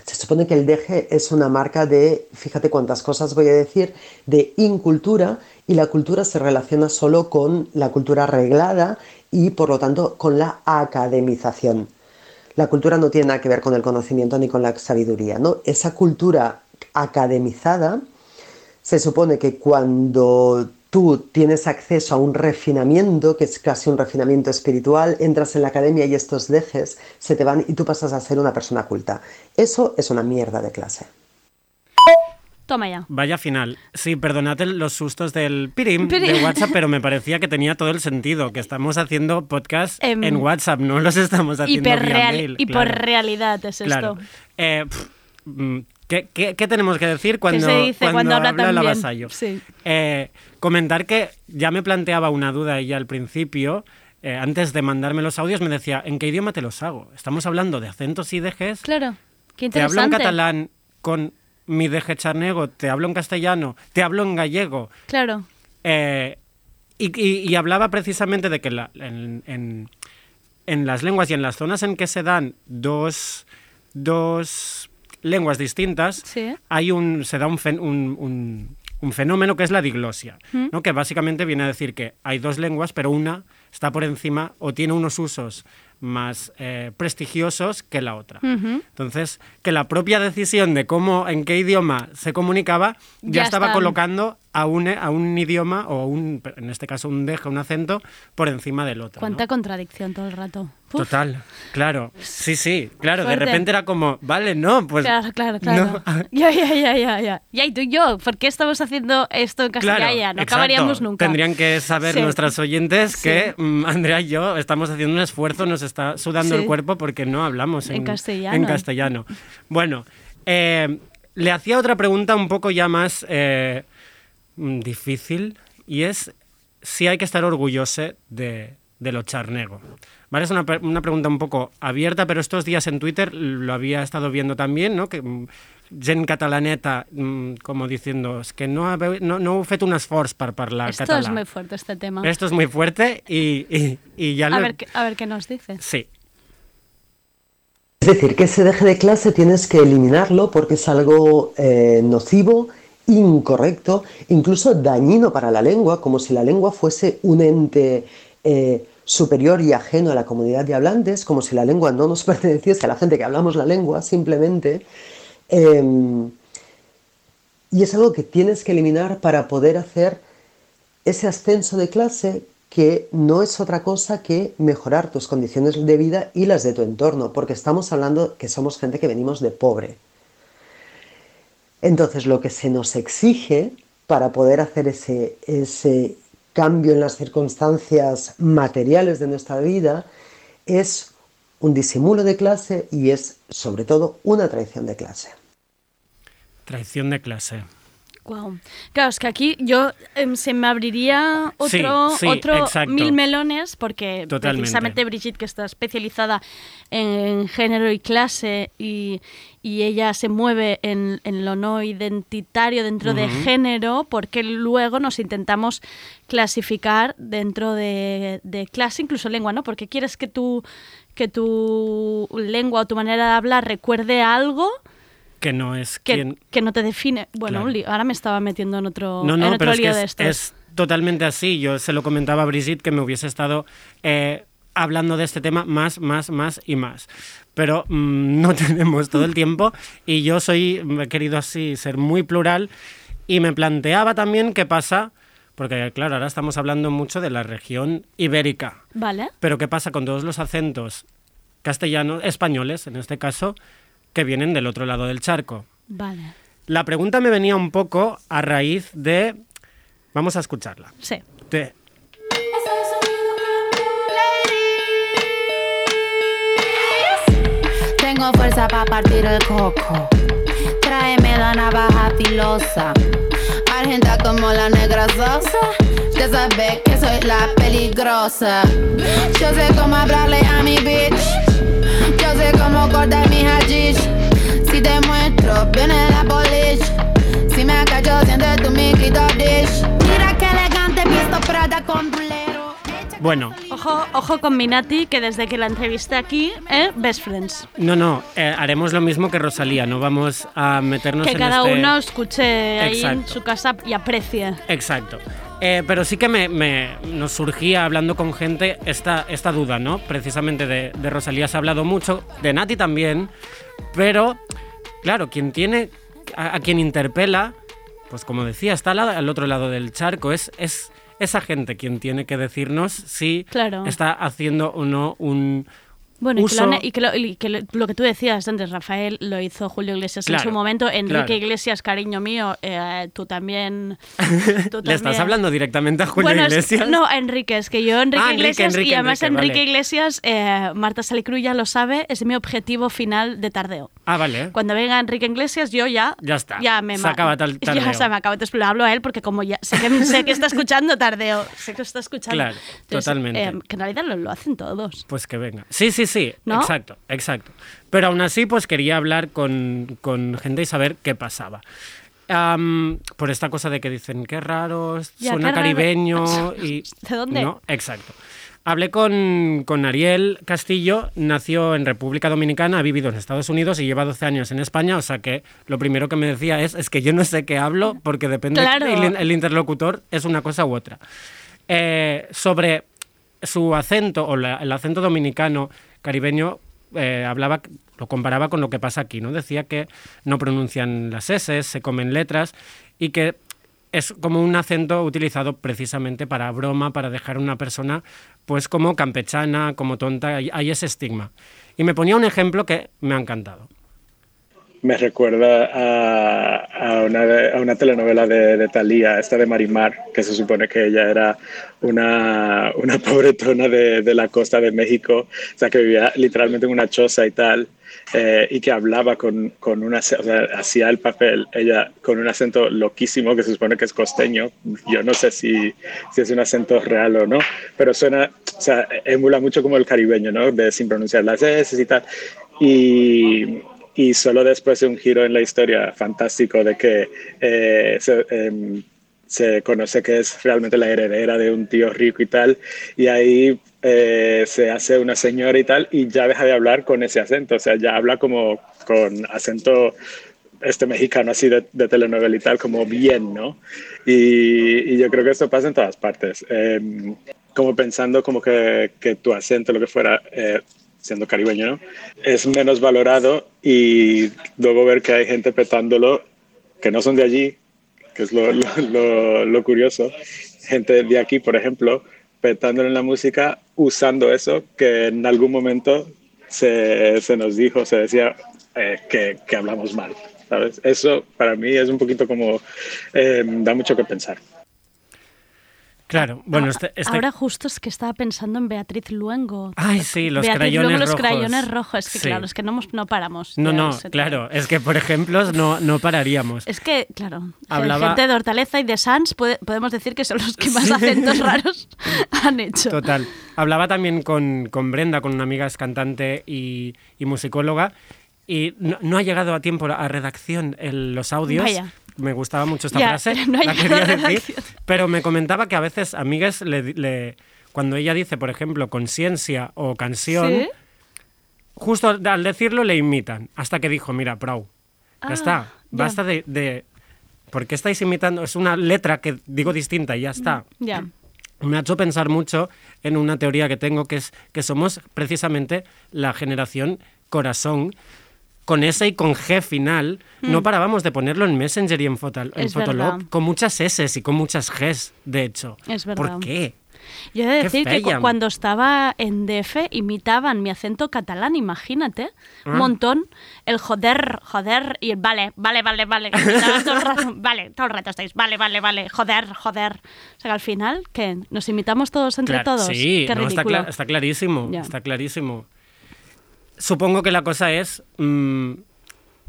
se supone que el deje es una marca de, fíjate cuántas cosas voy a decir, de incultura y la cultura se relaciona solo con la cultura reglada y por lo tanto con la academización. La cultura no tiene nada que ver con el conocimiento ni con la sabiduría, ¿no? Esa cultura academizada se supone que cuando tú tienes acceso a un refinamiento, que es casi un refinamiento espiritual, entras en la academia y estos dejes se te van y tú pasas a ser una persona culta. Eso es una mierda de clase. Toma ya. Vaya final. Sí, perdonad el- los sustos del pirim, Pirim. de WhatsApp, pero me parecía que tenía todo el sentido, que estamos haciendo podcast Em, en WhatsApp, no los estamos haciendo vía mail. y por claro. realidad es Claro. esto. Eh, mm, ¿qué, qué, qué tenemos que decir cuando, se dice cuando habla tan la bien? vasallo? Sí. Eh, comentar que ya me planteaba una duda ella al principio. eh, antes de mandarme los audios me decía, ¿en qué idioma te los hago? Estamos hablando de acentos y dejes. Claro. Qué Te hablo en interesante. catalán con mi deje charnego, te hablo en castellano, te hablo en gallego. Claro. Eh, y, y- y hablaba precisamente de que la- en, en- en las lenguas y en las zonas en que se dan dos, dos lenguas distintas, Sí. hay un, se da un, fen- un- un- un fenómeno que es la diglosia, Mm. ¿no? que básicamente viene a decir que hay dos lenguas, pero una está por encima o tiene unos usos más eh, prestigiosos que la otra. Entonces, que la propia decisión de cómo, en qué idioma se comunicaba, ya, Ya estaba colocando a un, a un idioma, o un, en este caso un deje, un acento, por encima del otro. ¿no? Cuánta contradicción todo el rato. Uf. Total, claro. Sí, sí, claro. Fuerte. De repente era como, vale, no, pues. claro, claro, claro. no. Ya, ya, ya, ya, ya. Ya, y tú y yo, ¿por qué estamos haciendo esto en Claro, castellano? No exacto. acabaríamos nunca. Tendrían que saber Sí. nuestras oyentes Sí. que mm, Andrea y yo estamos haciendo un esfuerzo, nos está sudando Sí. el cuerpo porque no hablamos en, En castellano. en castellano. Bueno, eh, le hacía otra pregunta un poco ya más eh, difícil y es si hay que estar orgulloso de, de lo charnego. ¿Vale? Es una, una pregunta un poco abierta, pero estos días en Twitter lo había estado viendo también, ¿no? Que mm, gent catalaneta, mm, como diciendo, es que no, habe, no, no heu fet un esforç per parlar Esto català. es muy fuerte, este tema. Esto es muy fuerte y, y- y ya a, lo... ver, qué- a ver qué nos dice. Sí. Es decir, que ese deje de clase tienes que eliminarlo porque es algo eh, nocivo, incorrecto, incluso dañino para la lengua, como si la lengua fuese un ente eh, superior y ajeno a la comunidad de hablantes, como si la lengua no nos perteneciese a la gente que hablamos la lengua, simplemente. Eh, y es algo que tienes que eliminar para poder hacer ese ascenso de clase que no es otra cosa que mejorar tus condiciones de vida y las de tu entorno, porque estamos hablando que somos gente que venimos de pobre. Entonces, lo que se nos exige para poder hacer ese, ese cambio en las circunstancias materiales de nuestra vida es un disimulo de clase y es, sobre todo, una traición de clase. Traición de clase. Wow. Claro, es que aquí yo em, se me abriría otro, Sí, sí, otro mil melones porque Totalmente. precisamente Brigitte, que está especializada en género y clase y, y ella se mueve en, en lo no identitario dentro de género porque luego nos intentamos clasificar dentro de, de clase, incluso lengua, ¿no? Porque quieres que tu, que tu lengua o tu manera de hablar recuerde algo Que no es que, quien... que no te define. Bueno, Claro. ahora me estaba metiendo en otro, No, en no, otro pero es que lío de es, estos. es totalmente así. Yo se lo comentaba a Brigitte que me hubiese estado eh, hablando de este tema más, más, más y más. Pero mm, no tenemos todo el tiempo y yo soy, he querido así ser muy plural y me planteaba también qué pasa, porque claro, ahora estamos hablando mucho de la región ibérica, Vale. pero qué pasa con todos los acentos castellanos, españoles en este caso, que vienen del otro lado del charco. Vale. La pregunta me venía un poco a raíz de... Vamos a escucharla. Sí. De- Tengo fuerza para partir el coco. Tráeme la navaja filosa. Argenta como la negra sosa. Ya sabes que soy la peligrosa. Yo sé cómo hablarle a mi bitch. Yo sé cómo cortar mi hashish. Si te muestro, viene la polish. Si me cacho, siente tu mi clitoris. Mira qué elegante, visto Prada con rulero. Bueno, Ojo, ojo con Minati, que desde que la entrevisté aquí, ¿eh? Best Friends. No, no, eh, haremos lo mismo que Rosalía, no vamos a meternos Que en cada este- uno escuche ahí en su casa y aprecie. Exacto. Eh, pero sí que me, me- nos surgía hablando con gente esta, esta duda, ¿no? Precisamente de, de Rosalía se ha hablado mucho, de Nati también, pero claro, quien tiene, a, a quien interpela, pues como decía, está al otro lado del charco, es, es esa gente quien tiene que decirnos si Claro. está haciendo o no un Bueno, y que, lo, uso... han- y que lo, y que lo- lo que tú decías antes, Rafael, lo hizo Julio Iglesias en su momento. Enrique claro. Iglesias, cariño mío, eh, tú también. tú ¿Le estás también. hablando directamente a Julio Bueno, es- Iglesias? no, Enrique, es que yo, Enrique Ah, Iglesias, Enrique, y además Enrique, Enrique, vale. Iglesias, eh, Marta Salicru ya lo sabe, es mi objetivo final de tardeo. Ah, vale. Cuando venga Enrique Iglesias, yo ya. Ya está. Ya me Se acaba tal- tardeo. Ya se me acaba. Entonces le hablo a él porque como ya sé que, sé que está escuchando tardeo. Sé que está escuchando. Claro, totalmente. eh, que en realidad lo, lo hacen todos. Pues que venga. Sí, sí, sí. ¿No? Exacto, exacto. Pero aún así, pues quería hablar con, con gente y saber qué pasaba. Por esta cosa de que dicen, qué raro, Ya, suena qué raro". caribeño y... ¿De dónde? No, exacto. Hablé con, con Ariel Castillo, nació en República Dominicana, ha vivido en Estados Unidos y lleva 12 años en España, o sea que lo primero que me decía es, es que yo no sé qué hablo porque depende, Claro. el, el interlocutor es una cosa u otra. Eh, sobre su acento o la- el acento dominicano caribeño, eh, hablaba, lo comparaba con lo que pasa aquí, ¿no? Decía que no pronuncian las S, se comen letras y que es como un acento utilizado precisamente para broma, para dejar a una persona pues como campechana, como tonta, hay, ese estigma. Y me ponía un ejemplo que me ha encantado. me recuerda a, una, a una telenovela de, de Thalía, esta de Marimar, que se supone que ella era una, una pobretona de, de la costa de México, o sea, que vivía literalmente en una choza y tal, eh, y que hablaba con, con una, o sea, hacía el papel, ella con un acento loquísimo, que se supone que es costeño, yo no sé si, si es un acento real o no, pero suena, o sea, emula mucho como el caribeño, ¿no? De sin pronunciar las S y tal. Y, y solo después de un giro en la historia fantástico de que eh, se, em, se conoce que es realmente la heredera de un tío rico y tal, y ahí eh, se hace una señora y tal, y ya deja de hablar con ese acento, o sea, ya habla como con acento este mexicano así de, de telenovela y tal, como bien, ¿no? Y, y yo creo que esto pasa en todas partes. Em, como pensando como que, que tu acento, lo que fuera, eh, siendo caribeño, ¿no? Es menos valorado y luego ver que hay gente petándolo que no son de allí, que es lo, lo, curioso. Gente de aquí, por ejemplo, petándolo en la música usando eso que en algún momento se, se nos dijo, se decía eh, que, que hablamos mal. ¿sabes? Eso para mí es un poquito como, eh, da mucho que pensar. Claro, bueno, Ah, este, este- Ahora justo es que estaba pensando en Beatriz Luengo. Ay, sí, los Beatriz crayones Luengo, los rojos. crayones rojos. Es que Sí. claro, es que no, no paramos. No, no, claro, es que por ejemplos no, no pararíamos. Es que, claro, Hablaba- gente de Hortaleza y de Sans puede- podemos decir que son los que más acentos raros han hecho. Total. Hablaba también con, con Brenda, con una amiga es cantante y, y musicóloga, y no, no ha llegado a tiempo a redacción el- los audios. Vaya. Me gustaba mucho esta frase, pero no la quería decir, pero me comentaba que a veces amigas le, le- cuando ella dice, por ejemplo, conciencia o canción, ¿Sí? justo al decirlo le imitan, hasta que dijo, mira, Prou, ya Ah, está, basta de, de... ¿Por qué estáis imitando? Es una letra que digo distinta y ya está Ya. me ha hecho pensar mucho en una teoría que tengo, que es que somos precisamente la generación corazón, con S y con G final. No Mm. parábamos de ponerlo en Messenger y en, Fotal- en Fotolog, con muchas S y con muchas Gs, de hecho. Es verdad. ¿Por qué? Yo he de decir que cuando estaba en DF imitaban mi acento catalán, imagínate, un Ah. montón, el joder, joder, y el vale, vale, vale, vale, que imitaba todo el rato, vale, todo el rato estáis, vale, vale, vale, joder, joder. O sea que al final, ¿qué? ¿Nos imitamos todos entre Claro, todos? Sí, Qué no, está, está clarísimo, Ya. está clarísimo. Supongo que la cosa es, mm,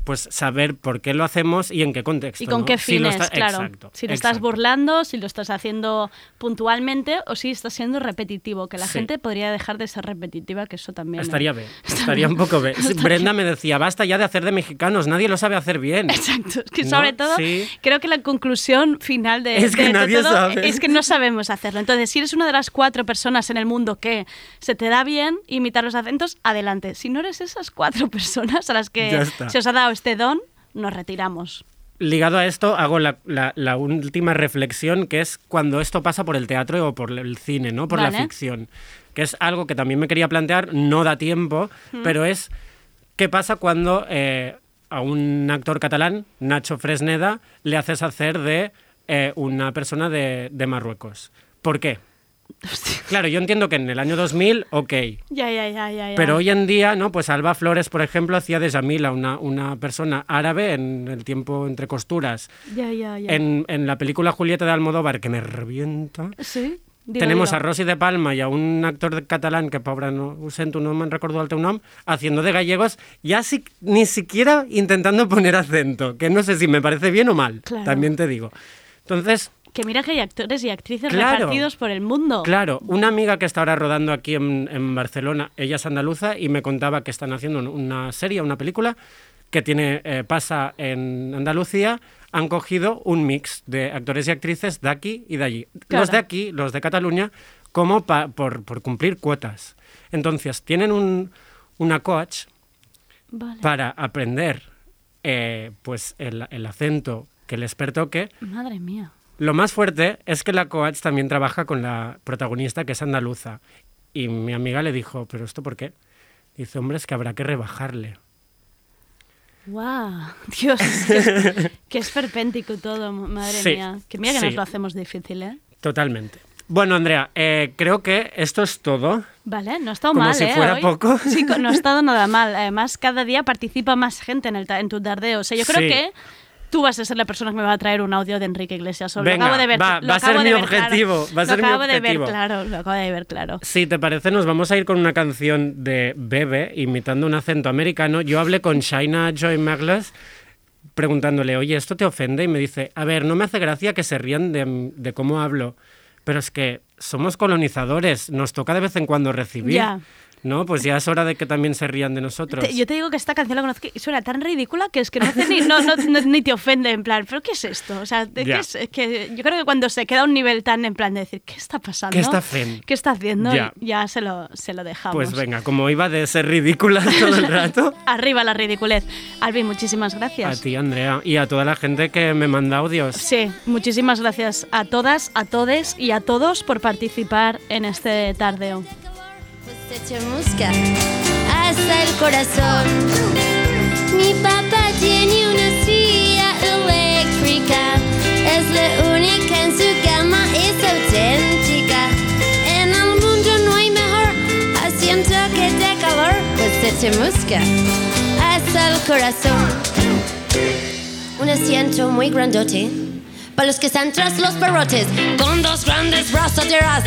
pues saber por qué lo hacemos y en qué contexto. Y con ¿no? qué Si fines, está- claro. Exacto, si lo estás burlando, si lo estás haciendo puntualmente o si estás siendo repetitivo, que la Sí. gente podría dejar de ser repetitiva, que eso también... ¿eh? Estaría bien, estaría un poco bien. Estaría- Brenda me decía, basta ya de hacer de mexicanos, nadie lo sabe hacer bien. Exacto, es que ¿No? sobre todo Sí. creo que la conclusión final de, Es que de- de nadie todo sabe. es que no sabemos hacerlo. Entonces, si eres una de las cuatro personas en el mundo que se te da bien imitar los acentos, adelante. Si no eres esas cuatro personas a las que se os ha dado este don, nos retiramos. Ligado a esto, hago la, la- la última reflexión, que es cuando esto pasa por el teatro o por el cine, ¿no? Por la ficción. Que es algo que también me quería plantear, no da tiempo, Mm. pero es qué pasa cuando eh, a un actor catalán, Nacho Fresneda, le haces hacer de eh, una persona de, de Marruecos. ¿Por qué? Claro, yo entiendo que en el año 2000, ok. Ya, ya, ya, ya. ya. Pero hoy en día, ¿no? Pues Alba Flores, por ejemplo, hacía de Jamila, una, una persona árabe en el tiempo entre costuras. Ya, ya, ya. En, en la película Julieta de Almodóvar, que me revienta, Sí. Digo, tenemos digo. a Rosy de Palma y a un actor de catalán, que pobre no sento, no me recuerdo el teu nom, haciendo de gallegos, ya si- ni siquiera intentando poner acento, que no sé si me parece bien o mal, Claro. también te digo. Entonces, Que mira que hay actores y actrices Claro. repartidos por el mundo. Claro, una amiga que está ahora rodando aquí en, en Barcelona, ella es andaluza y me contaba que están haciendo una serie, una película que tiene eh, pasa en Andalucía. Han cogido un mix de actores y actrices de aquí y de allí. Claro. Los de aquí, los de Cataluña, como pa- por, por cumplir cuotas. Entonces, tienen un, una coach Vale. para aprender eh, pues el, el acento que les pertoque Madre mía. Lo más fuerte es que la coach también trabaja con la protagonista, que es andaluza. Y mi amiga le dijo, ¿pero esto por qué? Dice, hombre, es que habrá que rebajarle. ¡Wow! Dios, que es, que es perpéntico todo, madre Sí, mía. Que mira que sí. nos lo hacemos difícil, ¿eh? Totalmente. Bueno, Andrea, eh, creo que esto es todo. Vale, no ha estado Como mal, si ¿eh? fuera hoy. poco. Sí, no ha estado nada mal. Además, cada día participa más gente en, el ta- en tu tardeo. O sea, yo creo Sí. que tú vas a ser la persona que me va a traer un audio de Enrique Iglesias. Lo Venga, acabo de ver, va- lo va a ser mi ver claro. objetivo, va a ser lo mi acabo de ver claro, lo acabo de ver claro. Si te parece, nos vamos a ir con una canción de Bebe imitando un acento americano. Yo hablé con Shaina Joy Maglas preguntándole, oye, ¿esto te ofende? Y me dice, a ver, no me hace gracia que se rían de, de cómo hablo, pero es que somos colonizadores, nos toca de vez en cuando recibir. ¿No? Pues ya es hora de que también se rían de nosotros. Te- yo te digo que esta canción la conozco y suena tan ridícula que es que no, hace ni, no, no- no- ni te ofende, en plan, ¿pero qué es esto? O sea, ¿de Ya. qué es? Es que yo creo que cuando se queda un nivel tan en plan de decir, ¿qué está pasando? ¿Qué está haciendo? ¿Qué está haciendo? Ya se lo, se lo dejamos. Pues venga, como iba de ser ridícula todo el rato. Arriba la ridiculez. Albi, muchísimas gracias. A ti, Andrea, y a toda la gente que me manda audios. Sí, muchísimas gracias a todas, a todes y a todos por participar en este tardeo. Se chamusca hasta el corazón. Mi papá tiene una silla eléctrica, es la única en su gama, es auténtica. En el mundo no hay mejor asiento que de calor, pues se chamusca hasta el corazón. Un asiento muy grandote. Para los que están tras los barrotes, con dos grandes brazaderas,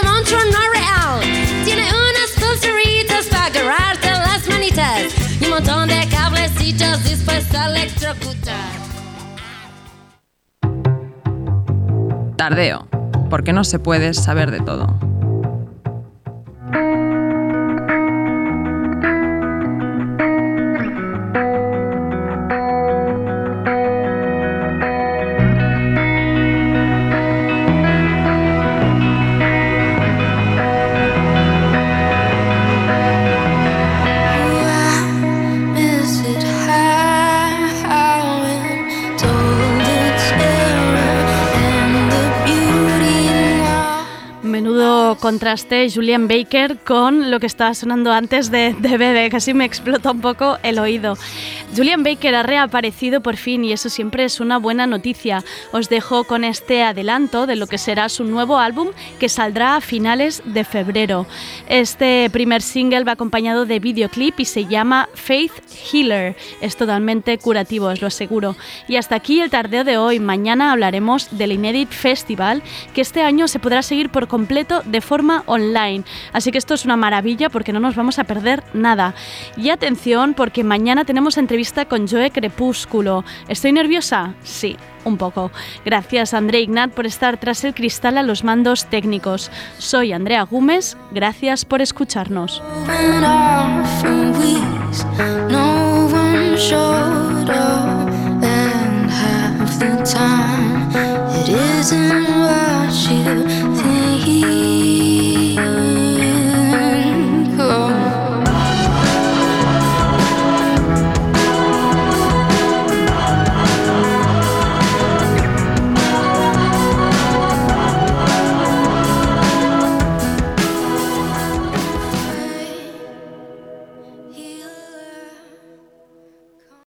es como un trono real. Tiene unas pulseritas para agarrarte las manitas y un montón de cablecitos dispuestos a electrocutar. Tardeo, porque no se puede saber de todo. Contraste Julian Baker con lo que estaba sonando antes de, de Bebe, casi me explota un poco el oído. Julian Baker ha reaparecido por fin y eso siempre es una buena noticia. Os dejo con este adelanto de lo que será su nuevo álbum que saldrá a finales de febrero. Este primer single va acompañado de videoclip y se llama Faith Healer. Es totalmente curativo, os lo aseguro. Y hasta aquí el tardeo de hoy. Mañana hablaremos del Inédit Festival que este año se podrá seguir por completo de forma online. Así que esto es una maravilla porque no nos vamos a perder nada. Y atención porque mañana tenemos entrevista con Joe Crepúsculo. ¿Estoy nerviosa? Sí, un poco. Gracias André Ignat por estar tras el cristal a los mandos técnicos. Soy Andrea Gómez, gracias por escucharnos.